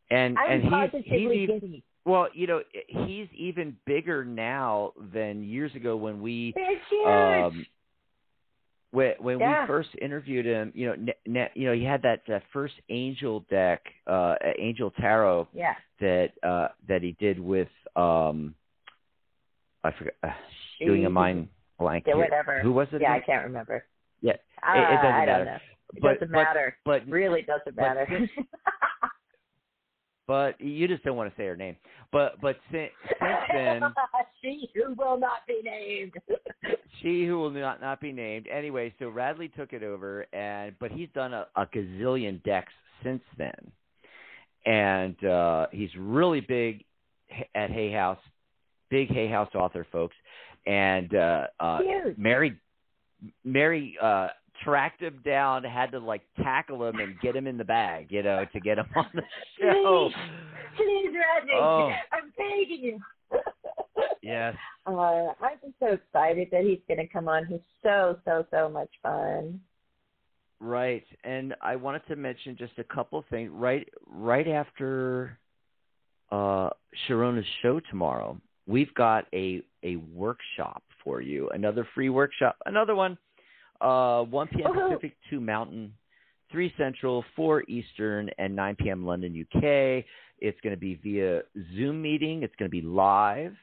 And I'm and he's he's even, well, you know, he's even bigger now than years ago when we um when when Yeah. we first interviewed him, you know, ne, ne, you know, he had that, that first Angel deck, uh Angel Tarot yeah. that uh that he did with um I forgot uh, doing a mind blank Yeah, whatever. Who was it? Yeah, I can't remember. Yeah, Uh, it doesn't I don't matter. know. It But- doesn't but- matter. but It really doesn't matter. since- but you just don't want to say her name. But but since, since then, she who will not be named. she who will not not be named. Anyway, so Radleigh took it over, and but he's done a, a gazillion decks since then, and uh, he's really big at Hay House, big Hay House author, folks, and uh, uh, Mary Mary uh, tracked him down, had to like tackle him and get him in the bag, you know, to get him on the show. Please, Rodney. Oh. I'm begging you. Yes. Uh, I'm just so excited that he's going to come on. He's so, so, so much fun. Right, and I wanted to mention just a couple things. Right, right after uh, Sharona's show tomorrow, we've got a a workshop for you. Another free workshop. Another one. Uh, 1 p.m. Woohoo. Pacific, 2 Mountain, 3 Central, 4 Eastern, and 9 p.m. London, UK. It's going to be via Zoom meeting. It's going to be live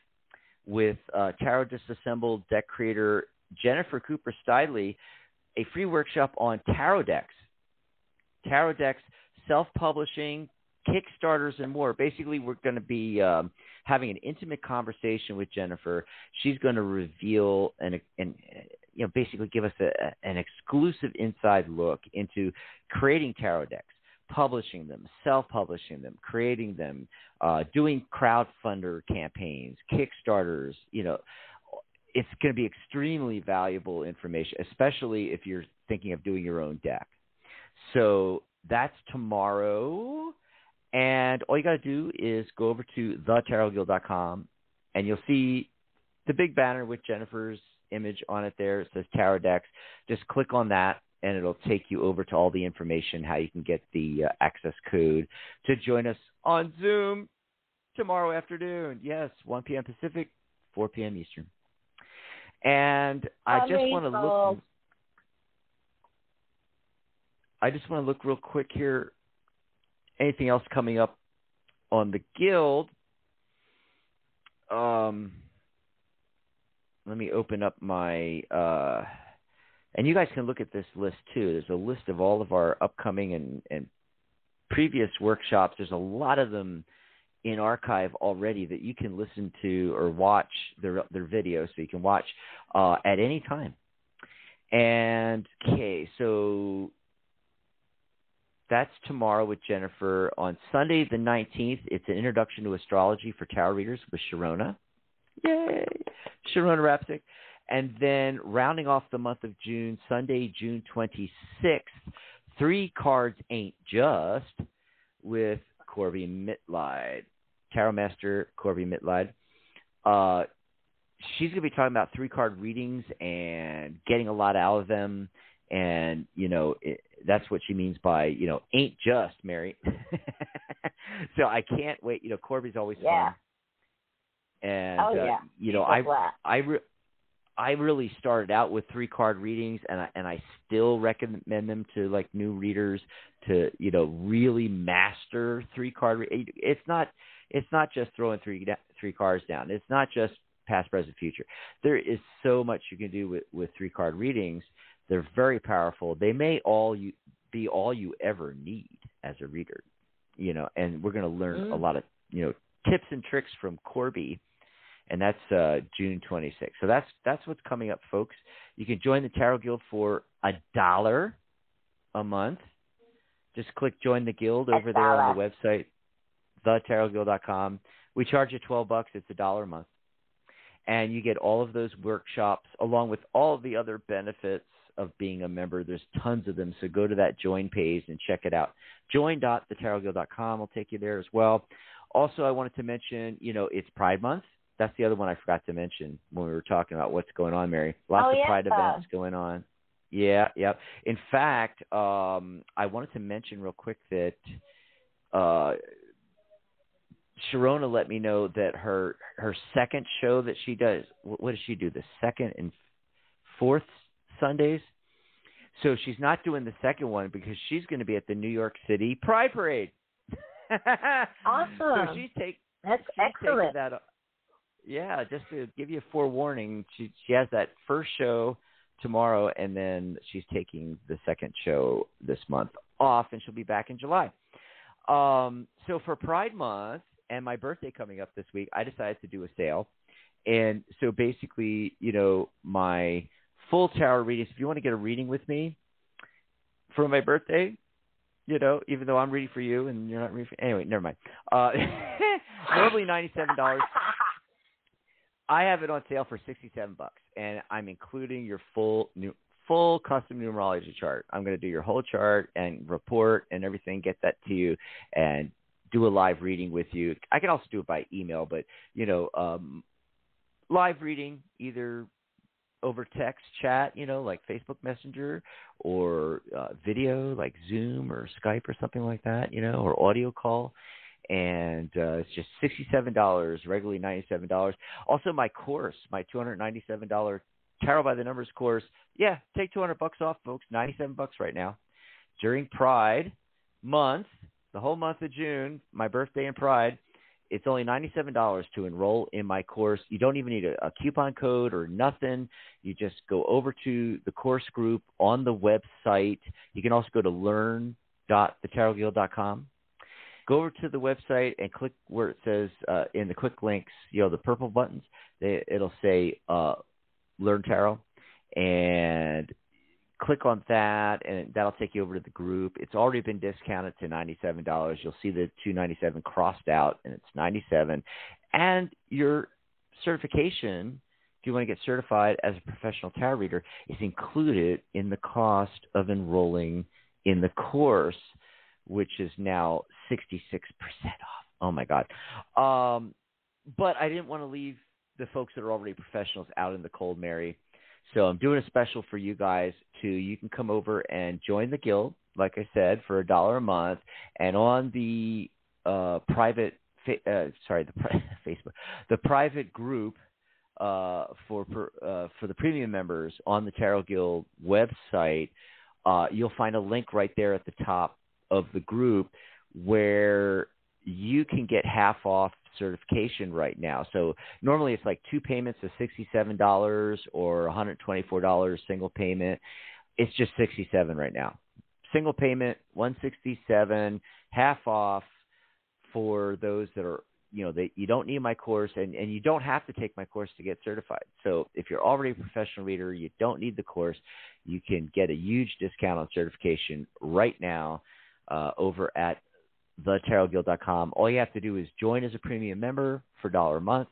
with uh, Tarot Disassembled deck creator Jennifer Cooper Stidley a free workshop on tarot decks, tarot decks, self-publishing, Kickstarters, and more. Basically, we're going to be um, having an intimate conversation with Jennifer. She's going to reveal and and you know basically give us a, an exclusive inside look into creating tarot decks, publishing them, self-publishing them, creating them, uh, doing crowdfunder campaigns, Kickstarters. You know, it's going to be extremely valuable information, especially if you're thinking of doing your own deck. So that's tomorrow. And all you got to do is go over to thetarotguild.com and you'll see the big banner with Jennifer's image on it there. It says Tarot Decks. Just click on that and it'll take you over to all the information, how you can get the uh, access code to join us on Zoom tomorrow afternoon. Yes, 1 p.m. Pacific, 4 p.m. Eastern. And I just want to look. I just want to look real quick here. Anything else coming up on the guild? Um, let me open up my. Uh, and you guys can look at this list too. There's a list of all of our upcoming and, and previous workshops. There's a lot of them in archive already that you can listen to or watch their their videos, so you can watch uh, at any time. And okay, so that's tomorrow with Jennifer. On Sunday the 19th, it's an introduction to astrology for tarot readers with Sharona. Yay! Sharona Rapsick. And then rounding off the month of June, Sunday, June 26th, Three Cards Ain't Just with Corby Mitleid, Tarot Master Corby Mitleid. Uh, she's going to be talking about three card readings and getting a lot out of them. And, you know, it, that's what she means by, you know, ain't just, Mary. so I can't wait. You know, Corby's always yeah. fun. And, oh, uh, yeah. you know, I, I, re- I really started out with three card readings, and I, and I still recommend them to like new readers to you know really master three card. Re- it's not it's not just throwing three three cards down. It's not just past, present, future. There is so much you can do with with three card readings. They're very powerful. They may all you be all you ever need as a reader, you know. And we're going to learn mm. a lot of you know tips and tricks from Corby and that's uh, June 26th. So that's that's what's coming up, folks. You can join the Tarot Guild for a dollar a month. Just click join the guild over there on the website, thetarotguild.com. We charge you 12 bucks. It's a dollar a month, and you get all of those workshops along with all the other benefits of being a member. There's tons of them. So go to that join page and check it out. Join.thetarotguild.com will take you there as well. Also, I wanted to mention, you know, it's Pride Month that's the other one I forgot to mention when we were talking about what's going on, Mary. Lots oh, of yeah. pride events going on. Yeah, yeah. In fact, um, I wanted to mention real quick that uh, Sharona let me know that her her second show that she does. What, what does she do? The second and fourth Sundays. So she's not doing the second one because she's going to be at the New York City Pride Parade. awesome. So she's take that's she's excellent. That, yeah, just to give you a forewarning, she she has that first show tomorrow, and then she's taking the second show this month off, and she'll be back in July. Um, so for Pride Month and my birthday coming up this week, I decided to do a sale, and so basically, you know, my full tarot readings. If you want to get a reading with me for my birthday, you know, even though I'm reading for you and you're not reading for anyway, never mind. Uh, normally ninety seven dollars. I have it on sale for sixty-seven bucks, and I'm including your full new full custom numerology chart. I'm going to do your whole chart and report and everything, get that to you, and do a live reading with you. I can also do it by email, but you know, um, live reading either over text chat, you know, like Facebook Messenger, or uh, video like Zoom or Skype or something like that, you know, or audio call and uh, it's just sixty-seven dollars, regularly ninety-seven dollars. Also, my course, my two hundred ninety-seven dollar Tarot by the Numbers course. Yeah, take two hundred bucks off, folks. Ninety-seven bucks right now during Pride month, the whole month of June, my birthday and Pride. It's only ninety-seven dollars to enroll in my course. You don't even need a, a coupon code or nothing. You just go over to the course group on the website. You can also go to learn.thetarotguild.com go over to the website and click where it says uh, in the quick links, you know, the purple buttons. They, it'll say uh, Learn Tarot, and click on that, and that'll take you over to the group. It's already been discounted to ninety-seven dollars. You'll see the two ninety-seven crossed out, and it's ninety-seven. And your certification, if you want to get certified as a professional tarot reader, is included in the cost of enrolling in the course which is now 66% off. Oh my God. Um, but I didn't want to leave the folks that are already professionals out in the cold, Mary. So I'm doing a special for you guys to you can come over and join the guild, like I said, for a dollar a month, and on the uh, private, uh, sorry, the pri- Facebook, the private group. uh, for per, uh, for the premium members on the Tarot Guild website, uh, you'll find a link right there at the top of the group where you can get half off certification right now. So normally it's like two payments of $67 or $124 single payment. It's just 67 right now. Single payment 167 half off for those that are you know that you don't need my course and and you don't have to take my course to get certified. So if you're already a professional reader, you don't need the course. You can get a huge discount on certification right now uh, over at thetarotguild.com. All you have to do is join as a premium member for a dollar a month,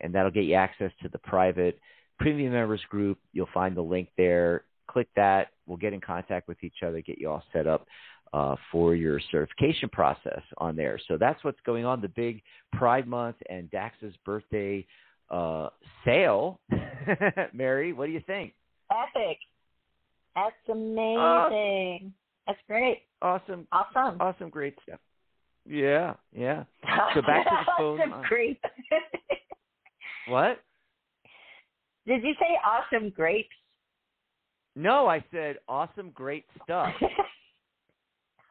and that'll get you access to the private premium members group. You'll find the link there. Click that. We'll get in contact with each other, get you all set up uh, for your certification process on there. So that's what's going on. The big Pride Month and Dax's birthday uh, sale. Mary, what do you think? Epic. That's amazing. That's great. Awesome. Awesome. Awesome. Great stuff. Yeah, yeah. So back to the phone. awesome grapes. what? Did you say awesome grapes? No, I said awesome, great stuff.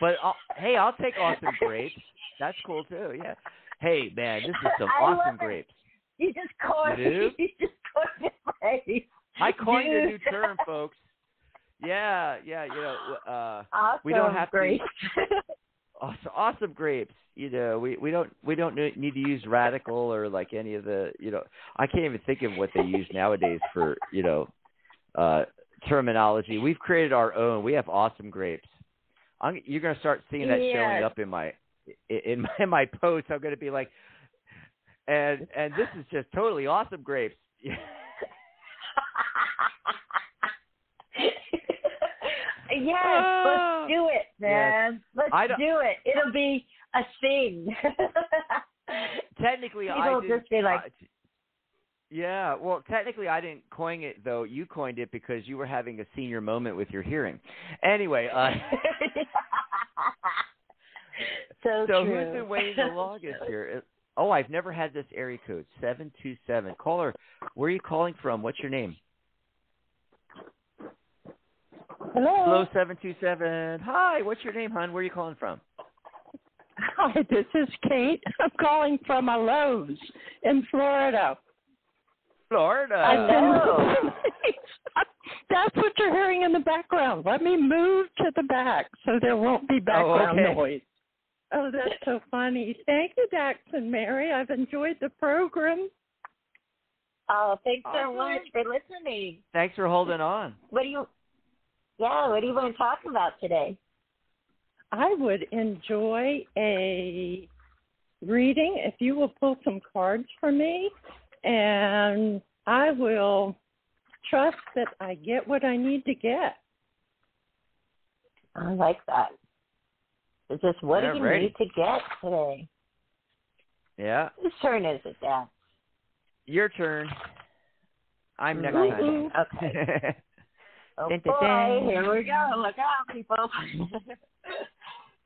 but I'll, hey, I'll take awesome grapes. That's cool too. Yeah. Hey, man, this is some I awesome grapes. You just coined. You? You just coined it right. I coined a new term, folks. Yeah, yeah. You know, uh, Awesome We don't have to- grapes. Awesome, awesome grapes. You know, we we don't we don't need to use radical or like any of the you know I can't even think of what they use nowadays for you know uh terminology. We've created our own. We have awesome grapes. I'm, you're going to start seeing that showing up in my in my, in my posts. I'm going to be like, and and this is just totally awesome grapes. yes, let's do it, man. Let's don't- it. It'll be a thing. technically, I People didn't. just be like, uh, yeah, well, technically, I didn't coin it though. You coined it because you were having a senior moment with your hearing. Anyway, uh, so, so true. who's been waiting the longest here? Uh, Oh, I've never had this area code seven two seven. Caller, where are you calling from? What's your name? Hello. Hello, seven two seven. Hi, what's your name, hon? Where are you calling from? Hi, this is Kate. I'm calling from a Lowe's in Florida. Florida. I've Oh. been- That's what you're hearing in the background. Let me move to the back so there won't be background oh, okay. noise. Oh, that's so funny. Thank you, Dax and Mary. I've enjoyed the program. Oh, thanks so much for listening. Thanks for holding on. What do you? Yeah, what do you want to talk about today? I would enjoy a reading if you will pull some cards for me, and I will trust that I get what I need to get. I like that. It's just what Yeah, do you ready. need to get today? Yeah, Whose turn is it, Dad? your turn. I'm next Ooh, time. ooh. Okay. Oh dun, boy, dun. here we go. Look out, people.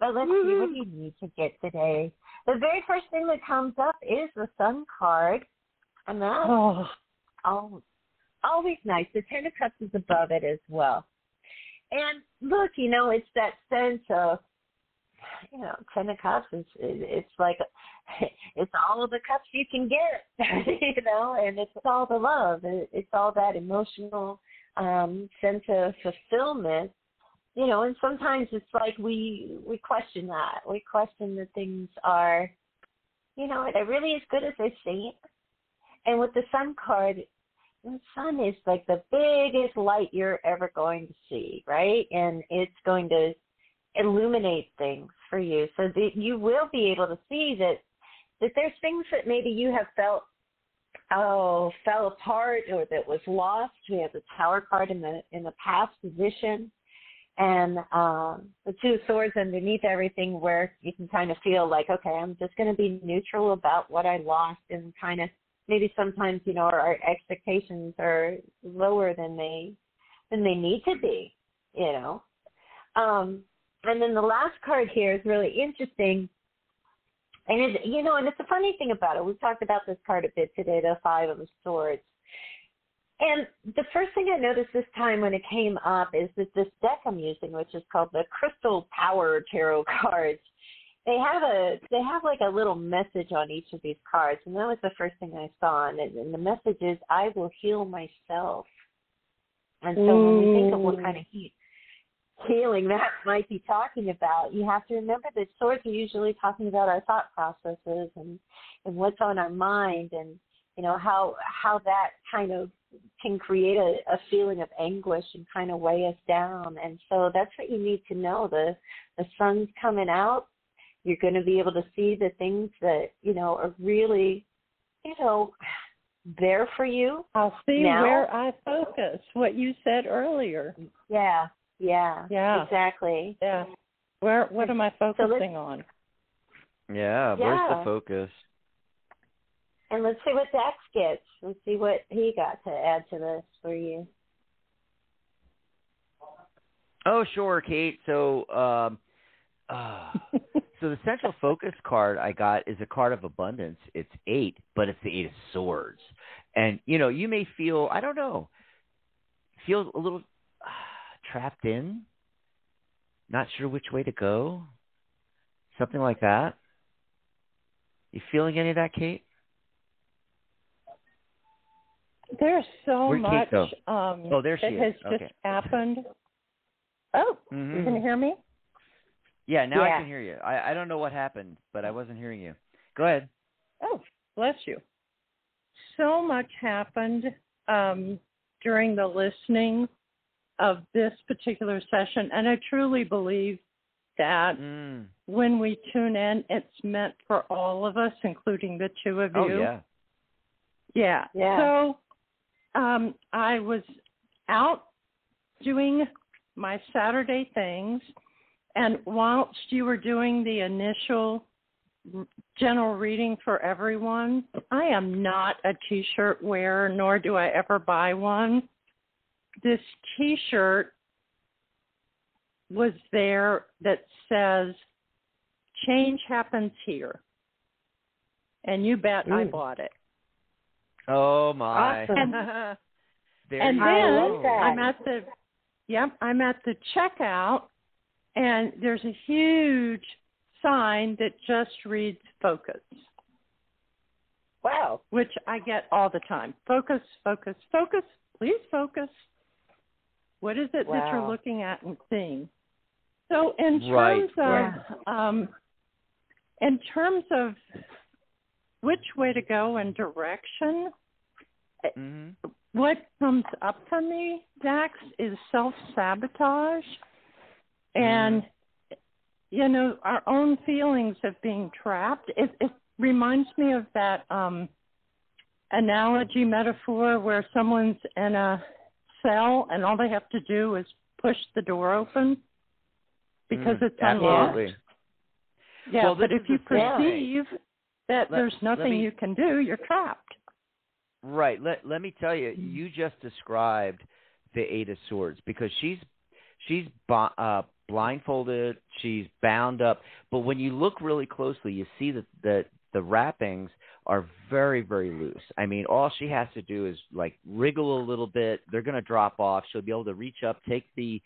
but let's see what you need to get today. The very first thing that comes up is the Sun card, and that's Oh, al- always nice. The Ten of Cups is above it as well. And look, you know, it's that sense of, you know, Ten of Cups is it's like it's all of the cups you can get, you know, and it's all the love. It's all that emotional um sense of fulfillment you know and sometimes it's like we we question that. We question that things are you know are they really as good as they seem? And with the sun card the sun is like the biggest light you're ever going to see right? And it's going to illuminate things for you so that you will be able to see that that there's things that maybe you have felt oh fell apart or that was lost. We have the tower card in the in the past position, and um, the two swords underneath everything, where you can kind of feel like, okay, I'm just going to be neutral about what I lost, and kind of maybe sometimes you know our, our expectations are lower than they than they need to be, you know. Um, and then the last card here is really interesting And it, you know, and it's a funny thing about it. We've talked about this card a bit today, the Five of Swords. And the first thing I noticed this time when it came up is that this deck I'm using, which is called the Crystal Power Tarot cards, they have a they have like a little message on each of these cards, and that was the first thing I saw. And, and the message is, "I will heal myself." And so when we think of what mm. kind of heat healing that might be talking about, you have to remember that swords are usually talking about our thought processes and and what's on our mind, and you know how how that kind of can create a, a feeling of anguish and kind of weigh us down. And so that's what you need to know. The the sun's coming out. You're going to be able to see the things that you know are really, you know, there for you. I'll see now. where I focus. What you said earlier. Yeah, yeah, Yeah. exactly. Yeah. Where? What am I let's- focusing on? Yeah, where's Yeah. the focus? And let's see what Dax gets. Let's see what he got to add to this for you. Oh, sure, Kate. So, um, uh, so the central focus card I got is a card of abundance. It's eight, but it's the eight of swords. And you know, you may feel I don't know, feel a little trapped in, not sure which way to go, something like that. You feeling any of that, Kate? There's so Where'd much um Oh, there she that is. has Okay. just happened. Oh, Mhm. you can hear me? Yeah, now I can hear you. I, I don't know what happened, but I wasn't hearing you. Go ahead. Oh, bless you. So much happened um, during the listening of this particular session, and I truly believe that Mm. when we tune in, it's meant for all of us, including the two of you. Oh yeah. Yeah. Yeah. So um, I was out doing my Saturday things, and whilst you were doing the initial general reading for everyone, I am not a T-shirt wearer, nor do I ever buy one. This T-shirt was there that says "Change happens here," and you bet I Mm. bought it. Oh my. Awesome. there and then I love go. that. I'm at the yep, I'm at the checkout and there's a huge sign that just reads focus, Wow. which I get all the time. Focus, focus, focus, please focus. What is it that you're looking at and seeing? So in Right, terms of um in terms of which way to go and direction, Mhm. what comes up for me, Dax, is self sabotage and you know, our own feelings of being trapped. It it reminds me of that um analogy metaphor where someone's in a cell and all they have to do is push the door open because Mm, it's unlocked. absolutely. Yeah, Well, but if you the thing. perceive that Let- there's nothing me- you can do, you're trapped. Right. Let let me tell you, you just described the Eight of Swords because she's she's uh, blindfolded, she's bound up, but when you look really closely, you see that the the wrappings are very very loose. I mean, all she has to do is like wriggle a little bit. They're going to drop off. She'll be able to reach up, take the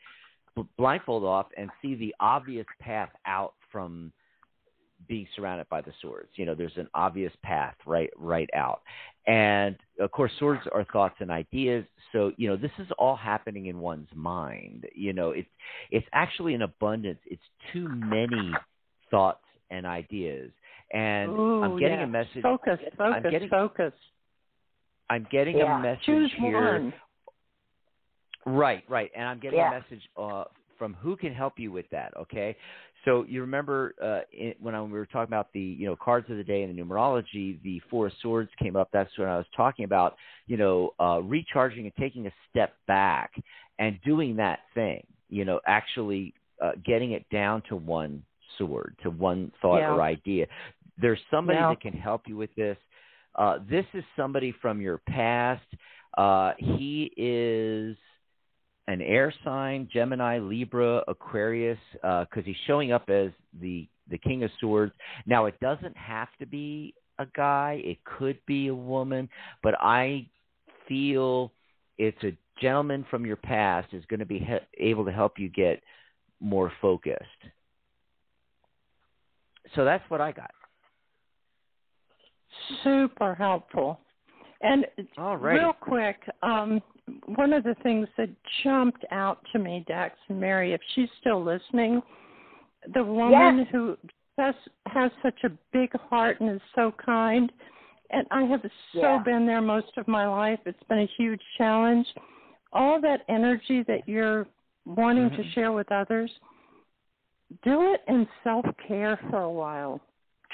blindfold off, and see the obvious path out from being surrounded by the swords. You know, there's an obvious path right right out. And of course swords are thoughts and ideas. So, you know, this is all happening in one's mind. You know, it's it's actually an abundance. It's too many thoughts and ideas. And Ooh, I'm getting yeah. a message Focus, focus, getting- focus. I'm getting Yeah. a message Choose here. one. Right, right. And I'm getting Yeah. a message uh, from who can help you with that. Okay, so you remember uh, in, when I, we were talking about the you know cards of the day and the numerology, the Four of Swords came up. That's when I was talking about you know uh, recharging and taking a step back and doing that thing. You know, actually uh, getting it down to one sword, to one thought Yeah. or idea. There's somebody Yeah. that can help you with this. Uh, this is somebody from your past. Uh, he is an air sign, Gemini, Libra, Aquarius, because he's showing up as the the King of Swords. Now, it doesn't have to be a guy; it could be a woman, but I feel it's a gentleman from your past is going to be he- able to help you get more focused. So that's what I got. Super helpful. And All right. real quick, um, one of the things that jumped out to me, Dax and Mary, if she's still listening, the woman who has has such a big heart and is so kind, and I have so Yeah. been there most of my life. It's been a huge challenge. All that energy that you're wanting to Mhm. share with others, do it in self care for a while.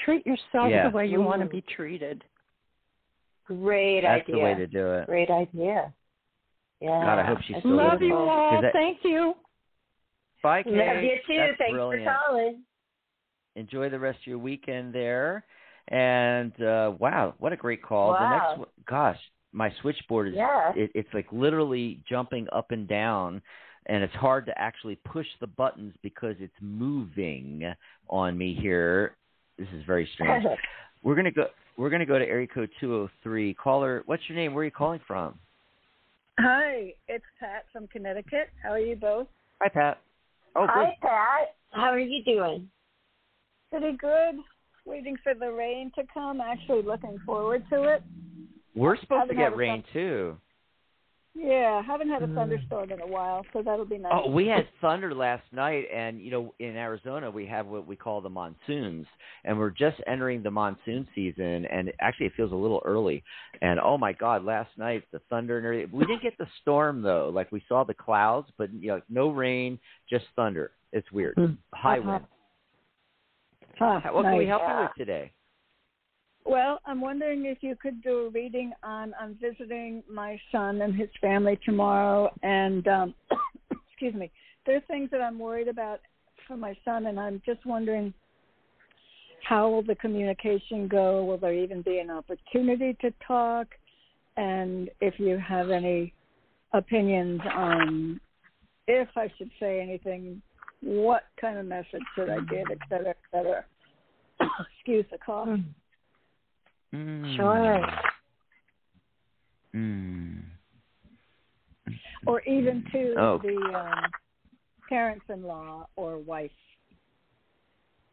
Treat yourself Yeah. the way you want to be treated. Great That's idea. That's the way to do it. Great idea. Yeah. God, I hope she's That's still Love you beautiful. all. That- Thank you. Bye, Kate. Love you too. That's Thanks brilliant. for calling. Enjoy the rest of your weekend there. And uh wow, what a great call. The Wow. next gosh, my switchboard is Yeah. it, it's like literally jumping up and down and it's hard to actually push the buttons because it's moving on me here. This is very strange. We're gonna go. We're gonna go to area code two hundred three. Caller, what's your name? Where are you calling from? Hi, it's Pat from Connecticut. How are you both? Hi, Pat. Oh, good. Hi, Pat. How are you doing? Pretty good. Waiting for the rain to come. Actually, looking forward to it. We're supposed to get a rain too. Yeah, haven't had a Mm. thunderstorm in a while, so that'll be nice. Oh, we had thunder last night, and you know, in Arizona we have what we call the monsoons, and we're just entering the monsoon season. And actually, it feels a little early. And oh my God, last night the thunder and everything. We didn't get the storm though. Like we saw the clouds, but you know, no rain, just thunder. It's weird. High Uh-huh. wind. Huh, What can we help you with today? Well, I'm wondering if you could do a reading on. I'm visiting my son and his family tomorrow, and um, excuse me. There are things that I'm worried about for my son, and I'm just wondering how will the communication go? Will there even be an opportunity to talk? And if you have any opinions on if I should say anything, what kind of message should I give, et cetera, et cetera. Excuse the cough. Mm. Sure. Mm. or even to Oh. the um, parents-in-law or wife.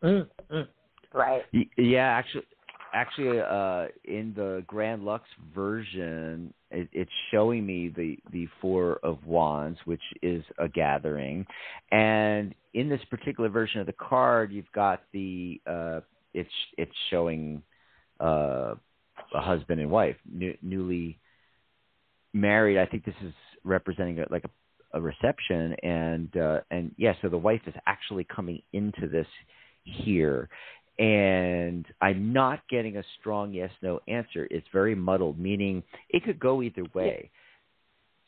Right. Yeah, actually, actually, uh, in the Grand Luxe version, it, it's showing me the the Four of Wands, which is a gathering, and in this particular version of the card, you've got the uh, it's it's showing uh, a husband and wife, new, newly married. I think this is representing a, like a, a reception, and uh, and yeah, so the wife is actually coming into this here and I'm not getting a strong yes no answer. It's very muddled, meaning it could go either way.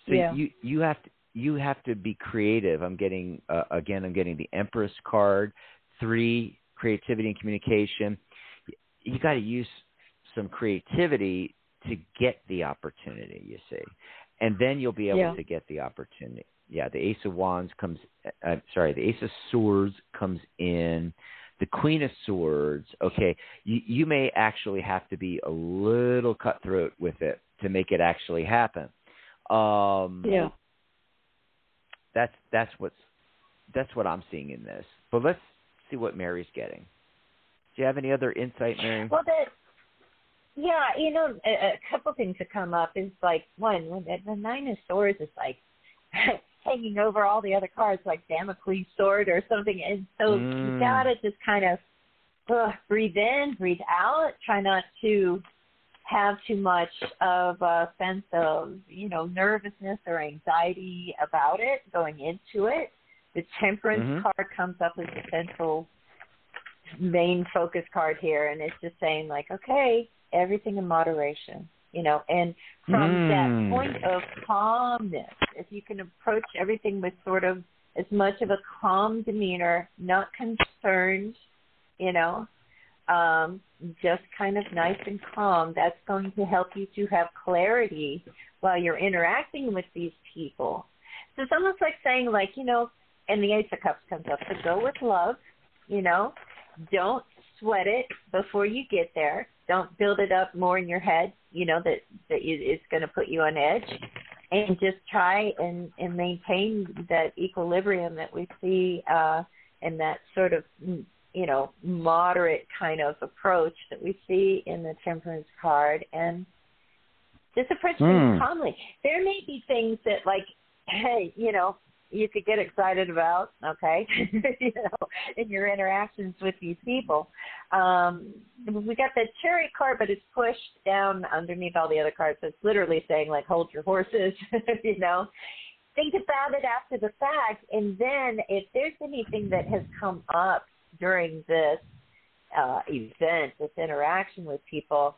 So Yeah. you you have to you have to be creative. I'm getting uh, again. I'm getting the Empress card. Three creativity and communication. You got to use some creativity to get the opportunity. You see, and then you'll be able Yeah. to get the opportunity. Yeah, the Ace of Wands comes. Uh, sorry, the Ace of Swords comes in the queen of swords okay you you may actually have to be a little cutthroat with it to make it actually happen um Yeah. that's that's what's that's what i'm seeing in this but let's see what mary's getting do you have any other insight mary Well, the yeah, you know, a, a couple things that come up is like one, when the, the nine of swords is like hanging over all the other cards, like Damocles sword or something, and so you Mm. gotta just kind of ugh, breathe in, breathe out. Try not to have too much of a sense of you know nervousness or anxiety about it going into it. The Temperance Mhm. card comes up as the central main focus card here and it's just saying like okay everything in moderation you know and from Mm. that point of calmness if you can approach everything with sort of as much of a calm demeanor not concerned you know um just kind of nice and calm that's going to help you to have clarity while you're interacting with these people So it's almost like saying, like, you know, and the Ace of Cups comes up. So go with love, you know. Don't sweat it before you get there. Don't build it up more in your head, you know, that that you, it's going to put you on edge. And just try and and maintain that equilibrium that we see uh and that sort of you know moderate kind of approach that we see in the temperance card and just approach things Hmm. calmly. There may be things that like, hey, you know, you could get excited about, okay, you know, in your interactions with these people. Um, we got the chariot card, but it's pushed down underneath all the other cards. So it's literally saying like, hold your horses, you know. Think about it after the fact, and then if there's anything that has come up during this uh, event, this interaction with people,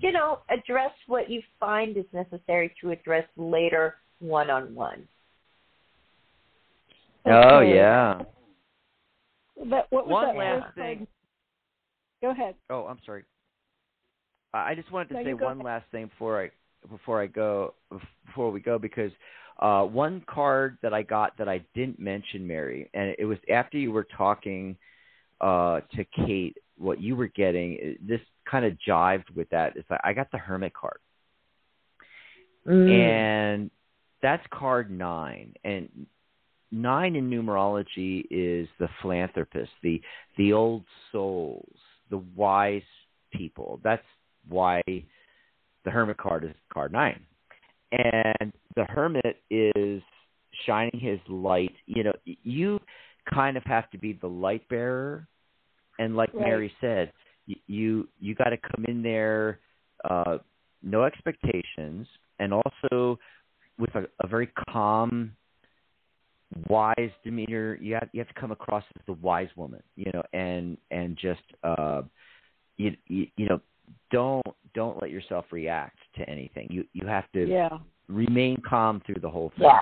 you know, address what you find is necessary to address later one on one. Oh yeah. That, what was One that last first thing. Go ahead. Oh, I'm sorry. I I just wanted to No, say one ahead. last thing before I before I go before we go because uh, one card that I got that I didn't mention, Mary, and it was after you were talking uh, to Kate, what you were getting. This kind of jived with that. It's like I got the Hermit card, Mm. and that's card nine. And nine in numerology is the philanthropist, the the old souls, the wise people. That's why the hermit card is card nine. And the hermit is shining his light. You know, you kind of have to be the light bearer. And like Right. Mary said, you you got to come in there, uh, no expectations, and also with a, a very calm, wise demeanor. You have you have to come across as the wise woman, you know, and and just uh, you, you you know don't don't let yourself react to anything. You you have to Yeah. remain calm through the whole thing. Yeah,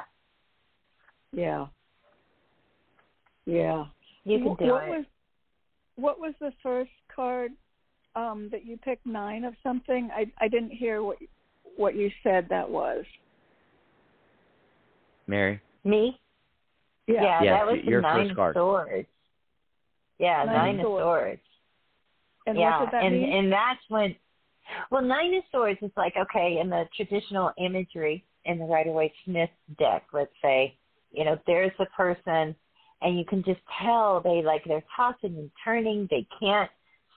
Yeah. Yeah. you can do what it. Was, what was the first card um, that you picked? Nine of something. I I didn't hear what what you said that was. Mary. Me? Yeah, Yes, that was your the first nine card. swords. Yeah, Nine nine, of of swords. swords. And yeah, what did that and mean? and that's when. Well, nine of swords is like okay in the traditional imagery in the Rider Waite Smith deck. Let's say, you know, there's a person, and you can just tell they like they're tossing and turning. They can't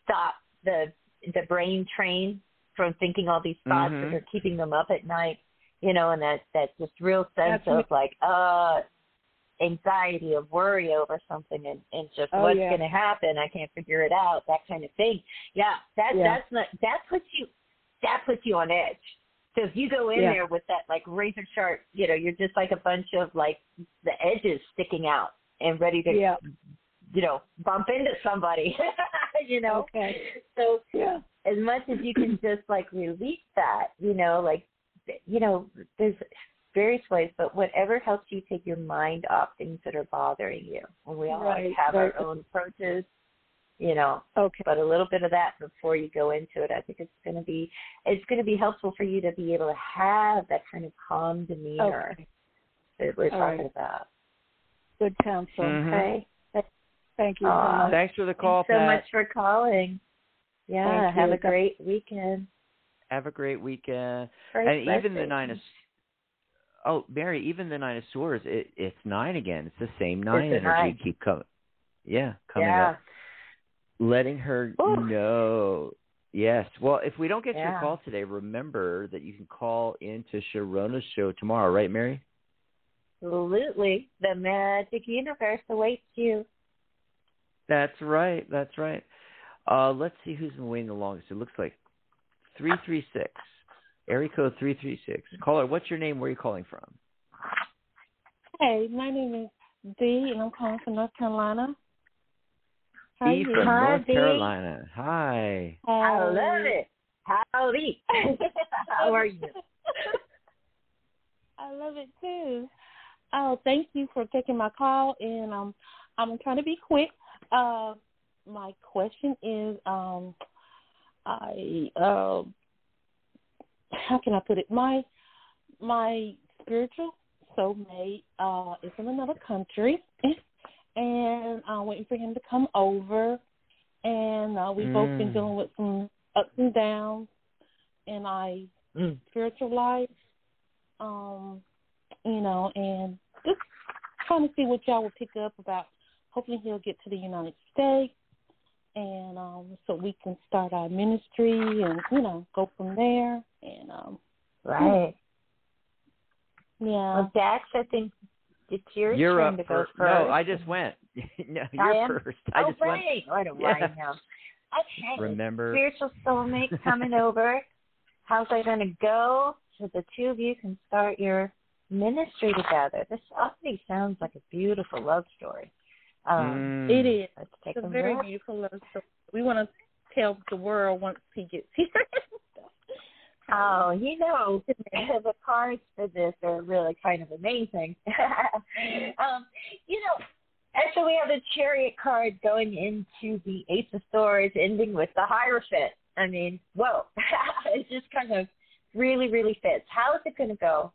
stop the the brain train from thinking all these thoughts Mhm. that are keeping them up at night. You know, and that that just real sense That's of me. like uh anxiety of worry over something and, and just Oh, what's yeah. going to happen i can't figure it out that kind of thing yeah that Yeah. that's not that puts you that puts you on edge so if you go in Yeah. there with that like razor sharp you know you're just like a bunch of like the edges sticking out and ready to Yeah. you know bump into somebody you know Okay. so Yeah. as much as you can just like release that, you know, like you know, there's various ways, but whatever helps you take your mind off things that are bothering you. And we all Right, have right. our own approaches, you know, Okay. but a little bit of that before you go into it. I think it's going to be it's going to be helpful for you to be able to have that kind of calm demeanor Okay. that we're All talking right. about. Good counsel. Mhm. Okay. Thank you so much. Thanks for the call, Thanks so Pat. much for calling. Yeah, Thank have you. a great weekend. Have a great weekend. First and even the blessing. nine of oh Mary, even the nine of swords, it, it's nine again. It's the same nine energy. nine. Keep coming. Yeah, coming yeah. up. Letting her Ooh. know. Yes. Well, if we don't get your call today, remember that you can call into Sharona's show tomorrow, right, Mary? Absolutely. The magic universe awaits you. That's right. That's right. Uh, let's see who's been waiting the longest. It looks like three three six. Area code three three six. Caller, what's your name? Where are you calling from? Hey, my name is Dee, and I'm calling from North Carolina. How Dee are you? from Hi, North Dee. Carolina. Hi. I love it. Howdy. How are you? I love it too. Oh, thank you for taking my call, and um, I'm trying to be quick. Uh, my question is, um, I uh, how can I put it? My my spiritual soulmate uh, is in another country, and I'm waiting for him to come over. And uh, we've both been Mm. dealing with some ups and downs in our Mm. spiritual life. Um, you know, and just trying to see what y'all will pick up about. Hopefully, he'll get to the United States, and um, so we can start our ministry and you know go from there. And um, Right. yeah, Well, Dax, I think it's your You're turn up to for go first. no. I just went. no, I you're am? first. I oh, just went. right. What do Yeah. I know? Okay. Remember. Spiritual soulmate coming over. How's that going to go? So the two of you can start your ministry together. This already sounds like a beautiful love story. Um, Mm. it is. Let's take It's a a very look. beautiful love story. We want to tell the world once he gets here. Oh, you know, the cards for this are really kind of amazing. um, you know, and so we have the chariot card going into the Ace of Swords, ending with the Hierophant. I mean, whoa, it just kind of really, really fits. How is it going to go?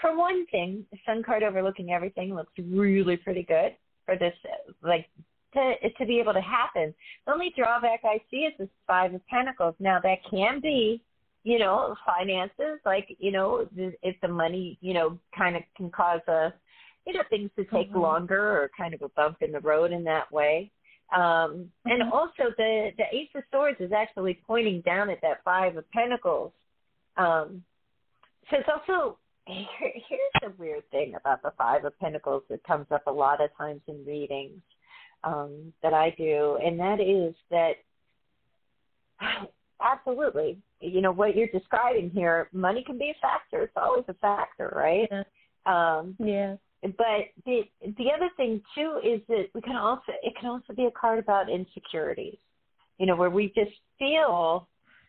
For one thing, the Sun card overlooking everything looks really pretty good for this, like to to be able to happen. The only drawback I see is this Five of Pentacles. Now that can be you know, finances, like, you know, if the money, you know, kind of can cause a, you know, things to take Mhm. longer or kind of a bump in the road in that way. Um, and Mhm. also the, the Ace of Swords is actually pointing down at that Five of Pentacles. Um, so it's also, here, here's the weird thing about the Five of Pentacles that comes up a lot of times in readings um, that I do, and that is that absolutely. You know what you're describing here money can be a factor. It's always a factor right? Yeah. um yeah. but the the other thing too is that we can also it can also be a card about insecurities. You know where we just feel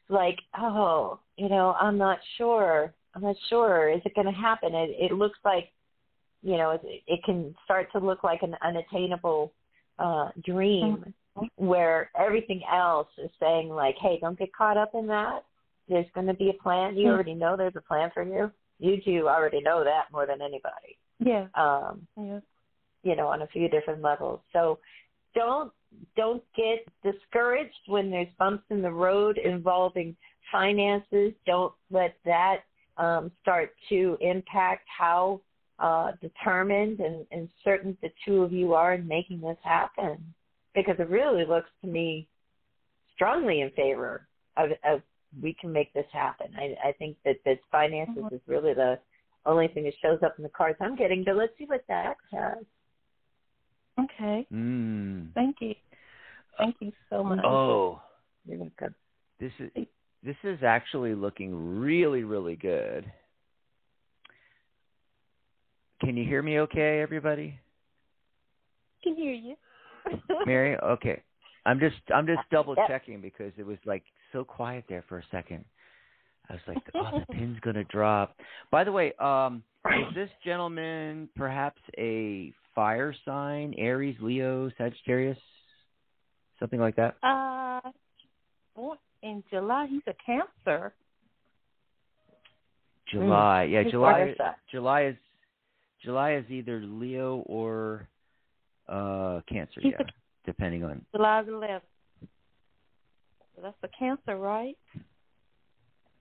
like oh you know i'm not sure. I'm not sure. Is it going to happen? It it looks like you know it, it can start to look like an unattainable uh dream where everything else is saying like hey don't get caught up in that. There's going to be a plan. You Mhm. already know there's a plan for you. You two already know that more than anybody. Yeah. um Yeah. you know on a few different levels. So don't don't get discouraged when there's bumps in the road involving finances. Don't let that um start to impact how uh determined and, and certain the two of you are in making this happen because it really looks to me strongly in favor of, of we can make this happen. I, I think that that finances Mhm. is really the only thing that shows up in the cards I'm getting. But let's see what that has. Okay. Mm. Thank you. Thank you so much. Oh, You're welcome. this is this is actually looking really really good. Can you hear me okay everybody? can hear you. Mary, okay. I'm just I'm just double checking because it was like so quiet there for a second. I was like, oh, the pin's gonna drop. By the way, um, is this gentleman perhaps a fire sign? Aries, Leo, Sagittarius, something like that? Uh, born in July. He's a Cancer. July, yeah, His July. July is July is either Leo or uh Cancer, He's yeah, depending on. July the 11th. So that's the Cancer, right?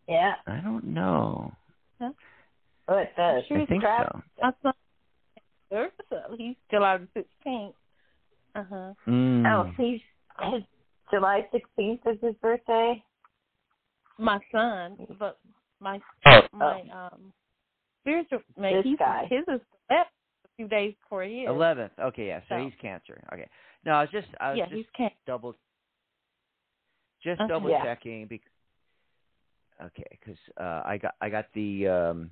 Yeah. I don't know. Oh, it does. I he's think trapped. so. My son, Cancer, so he's July the 16th. Uh huh. Mm. Oh, he's his July 16th is his birthday. My son, but my Oh, my um spiritual mate, This he's guy. his is a few days before his. Eleventh. Okay, yeah. So So- he's Cancer. Okay. No, I was just I was Yeah, just he's double just double Yeah. checking because okay because uh i got i got the um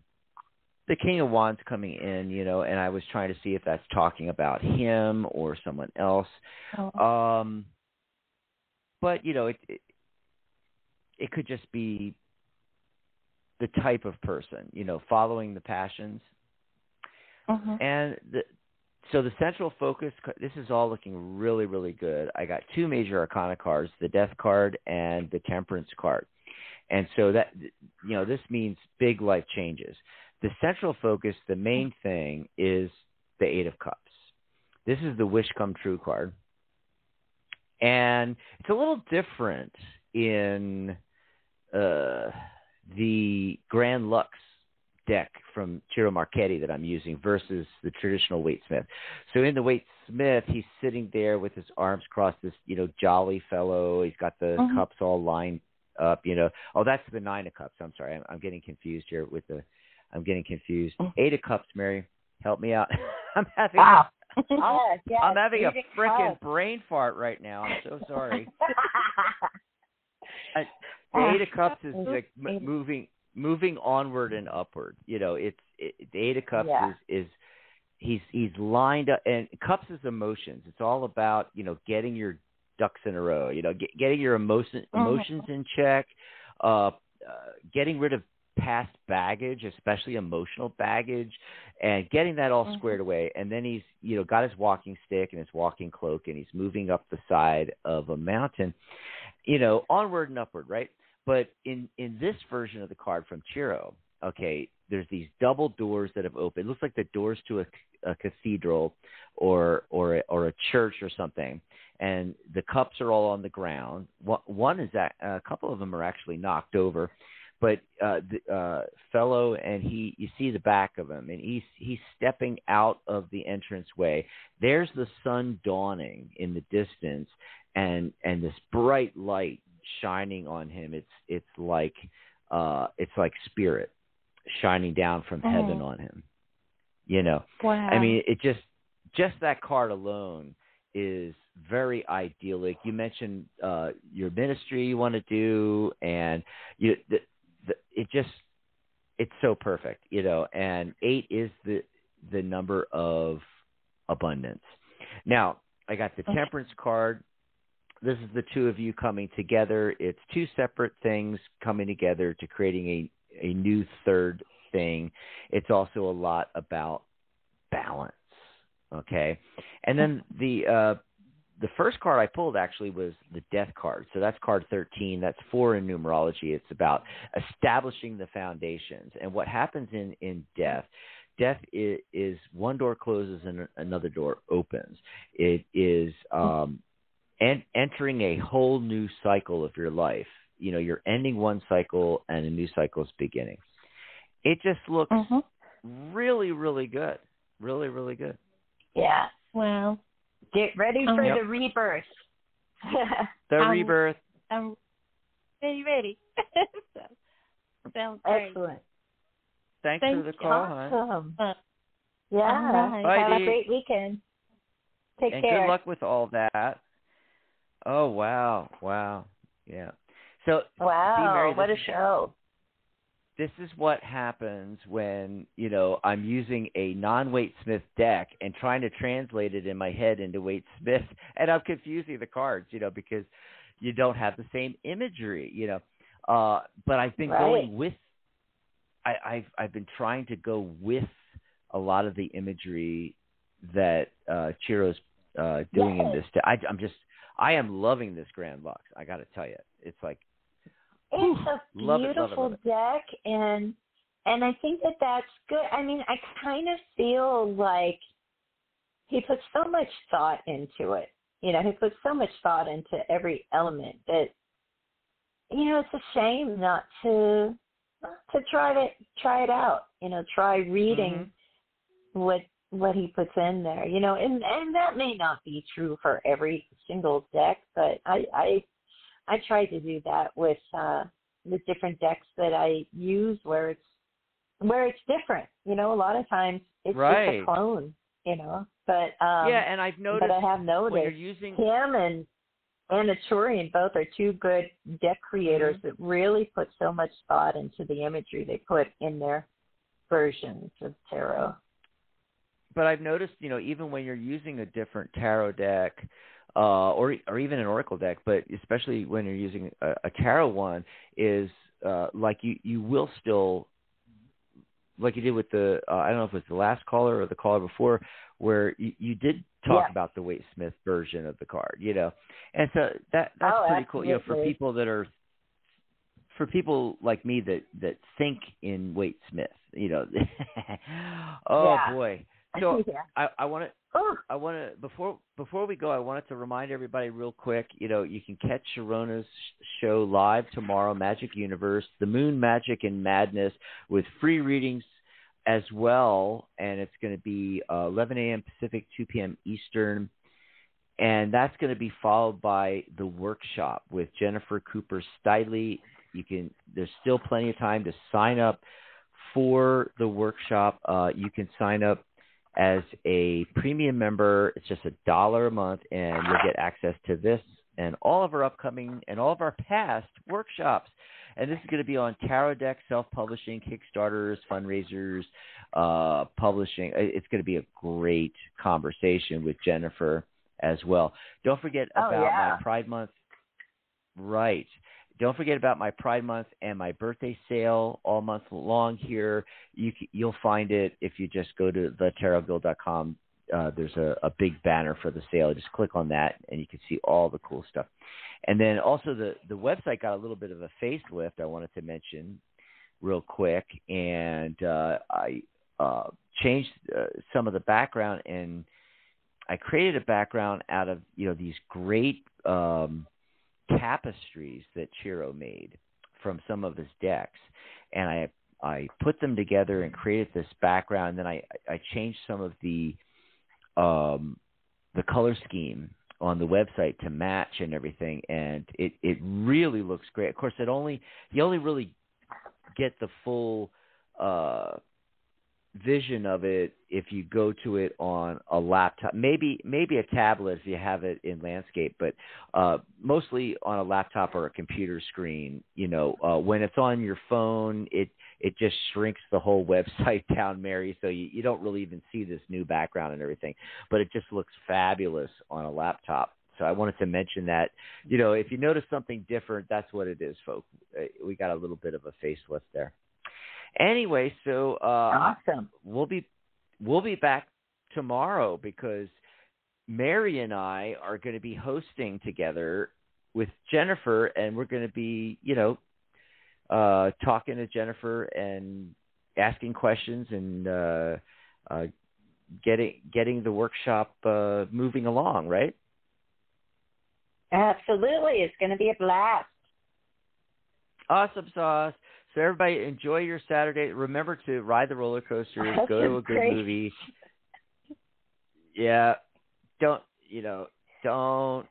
the king of wands coming in you know and i was trying to see if that's talking about him or someone else Oh. um but you know it it, it could just be the type of person you know following the passions Mhm. and the so the central focus this is all looking really really good i got two major arcana cards the death card and the temperance card and so that you know this means big life changes the central focus, the main thing is the Eight of Cups. This is the wish come true card. And it's a little different in uh, the Grand Luxe deck from Ciro Marchetti that I'm using versus the traditional Waite Smith. So in the Waite Smith, he's sitting there with his arms crossed, this you know jolly fellow. He's got the Mhm. cups all lined up. You know, oh that's the nine of cups. I'm sorry, I'm, I'm getting confused here with the. I'm getting confused. Mhm. Eight of cups, Mary, help me out. I'm having. Wow. Yes, yes, I'm having a freaking brain fart right now. I'm so sorry. I, the Eight of Cups is like m- moving moving onward and upward. You know, it's it, the Eight of Cups Yeah. is is he's he's lined up and Cups is emotions. It's all about you know getting your ducks in a row. You know, get, getting your emotion Mhm. emotions in check, uh, uh, getting rid of past baggage, especially emotional baggage, and getting that all Mhm. squared away. And then he's you know got his walking stick and his walking cloak, and he's moving up the side of a mountain. You know, onward and upward, right? But in in this version of the card from Ciro, okay, there's these double doors that have opened. It looks like the doors to a, a cathedral or or a, or a church or something. And the cups are all on the ground. One is that a couple of them are actually knocked over, but uh, the uh, fellow and he you see the back of him and he's he's stepping out of the entranceway. There's the sun dawning in the distance, and and this bright light shining on him. It's it's like uh it's like spirit shining down from heaven Mhm. on him. You know, Wow. I mean, it just just that card alone is very idyllic. You mentioned uh your ministry you want to do, and you the, the it just it's so perfect, you know. And eight is the the number of abundance. Now I got the Okay. temperance card. This is the two of you coming together. It's two separate things coming together to creating a a new third thing. It's also a lot about balance. Okay. And then the uh the first card I pulled actually was the death card. So that's card 13. That's four in numerology. It's about establishing the foundations. And what happens in in death death is, is one door closes and another door opens. It is um en- entering a whole new cycle of your life. You know, you're ending one cycle and a new cycle is beginning. It just looks Mhm. really, really good. Really, really good. yeah. Well, Get ready Um, for Yep. the rebirth. The Um, rebirth. I'm ready, ready. so, sounds great. Excellent. Thanks thank for the call, hon. Awesome. Uh, Yeah. All right. Bye, Have a great weekend. Take and care. good luck with all that. Oh wow, wow, yeah. So Wow, Mary, what a show. this is what happens when you know I'm using a non-Waite Smith deck and trying to translate it in my head into Waite Smith, and I'm confusing the cards, you know, because you don't have the same imagery, you know. Uh, but I've been Right. going with, I, I've I've been trying to go with a lot of the imagery that uh, Ciro's uh, doing in this. I, I'm just I am loving this Grand Luxe. I got to tell you, it's like It's a it, love it, beautiful love it. deck, and and I think that that's good. I mean, I kind of feel like he put so much thought into it. You know, he put so much thought into every element that you know it's a shame not to to try to try it out. You know, try reading mm-hmm. what what he puts in there. You know, and and that may not be true for every single deck, but I I I try to do that with uh the different decks that I use where it's where it's different. You know, a lot of times it's Right. just a clone, you know. But um yeah, and I've noticed but I have when you're noticed using him and and Turian both are two good deck creators Mm-hmm. that really put so much thought into the imagery they put in their versions of tarot. But I've noticed, you know, even when you're using a different tarot deck, uh, or or even an oracle deck, but especially when you're using a, a tarot one, is uh, like you you will still, like you did with the uh, I don't know if it was the last caller or the caller before, where you, you did talk Yeah. about the Waite Smith version of the card, you know, and so that that's Oh, pretty cool, you know, for people that are for people like me that that think in Waite Smith. You know, oh Yeah. boy. So. I I want to Oh, I want to before before we go, I wanted to remind everybody real quick. You know, you can catch Sharona's show live tomorrow, Magic Universe, The Moon Magic and Madness, with free readings as well, and it's going to be uh, 11 a.m. Pacific, 2 p.m. Eastern, and that's going to be followed by the workshop with Jennifer Cooper Stidley. You can. There's still plenty of time to sign up for the workshop. Uh, you can sign up as a premium member. It's just a dollar a month, and you'll get access to this and all of our upcoming and all of our past workshops. And this is going to be on tarot deck, self-publishing, Kickstarters, fundraisers, uh, publishing. It's going to be a great conversation with Jennifer as well. Don't forget Oh, about yeah. my Pride Month. Right. Don't forget about my Pride Month and my birthday sale all month long here. You, you'll find it if you just go to thetarotguild.com. Uh, there's a, a big banner for the sale. Just click on that, and you can see all the cool stuff. And then also the the website got a little bit of a facelift. I wanted to mention real quick, and uh, I uh, changed uh, some of the background, and I created a background out of you know these great um, tapestries that Ciro made from some of his decks, and I I put them together and created this background. And then I I changed some of the um, the color scheme on the website to match and everything, and it it really looks great. Of course, it only you only really get the full uh, vision of it if you go to it on a laptop, maybe maybe a tablet if you have it in landscape, but uh, mostly on a laptop or a computer screen. You know, uh, when it's on your phone, it it just shrinks the whole website down, Mary, so you, you don't really even see this new background and everything. But it just looks fabulous on a laptop. So I wanted to mention that. You know, if you notice something different, that's what it is, folks. Uh, We got a little bit of a facelift there. Anyway, so uh, awesome. we'll be we'll be back tomorrow because Mary and I are going to be hosting together with Jennifer, and we're going to be, you know, uh, talking to Jennifer and asking questions and uh, uh, getting getting the workshop uh, moving along, right? Absolutely. It's going to be a blast. Awesome sauce. So everybody enjoy your Saturday. Remember to ride the roller coasters, go to a good Great. movie. Yeah. Don't you know, don't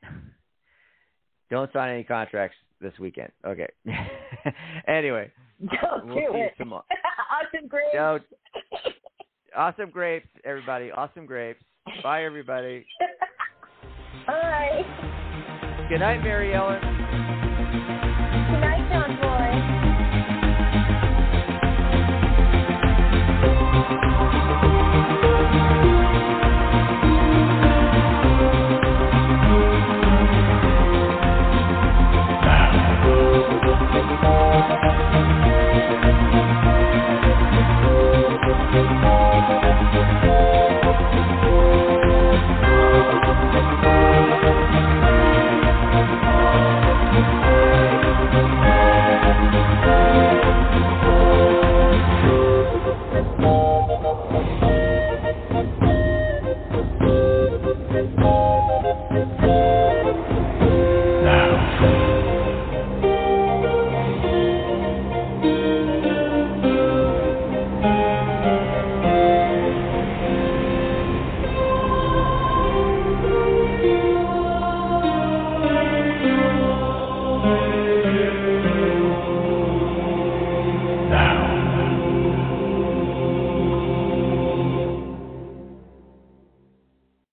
don't sign any contracts this weekend. Okay. anyway. Don't We'll do it. tomorrow. awesome grapes. No, awesome grapes, everybody. Awesome grapes. Bye everybody. Bye. Good night, Mary Ellen.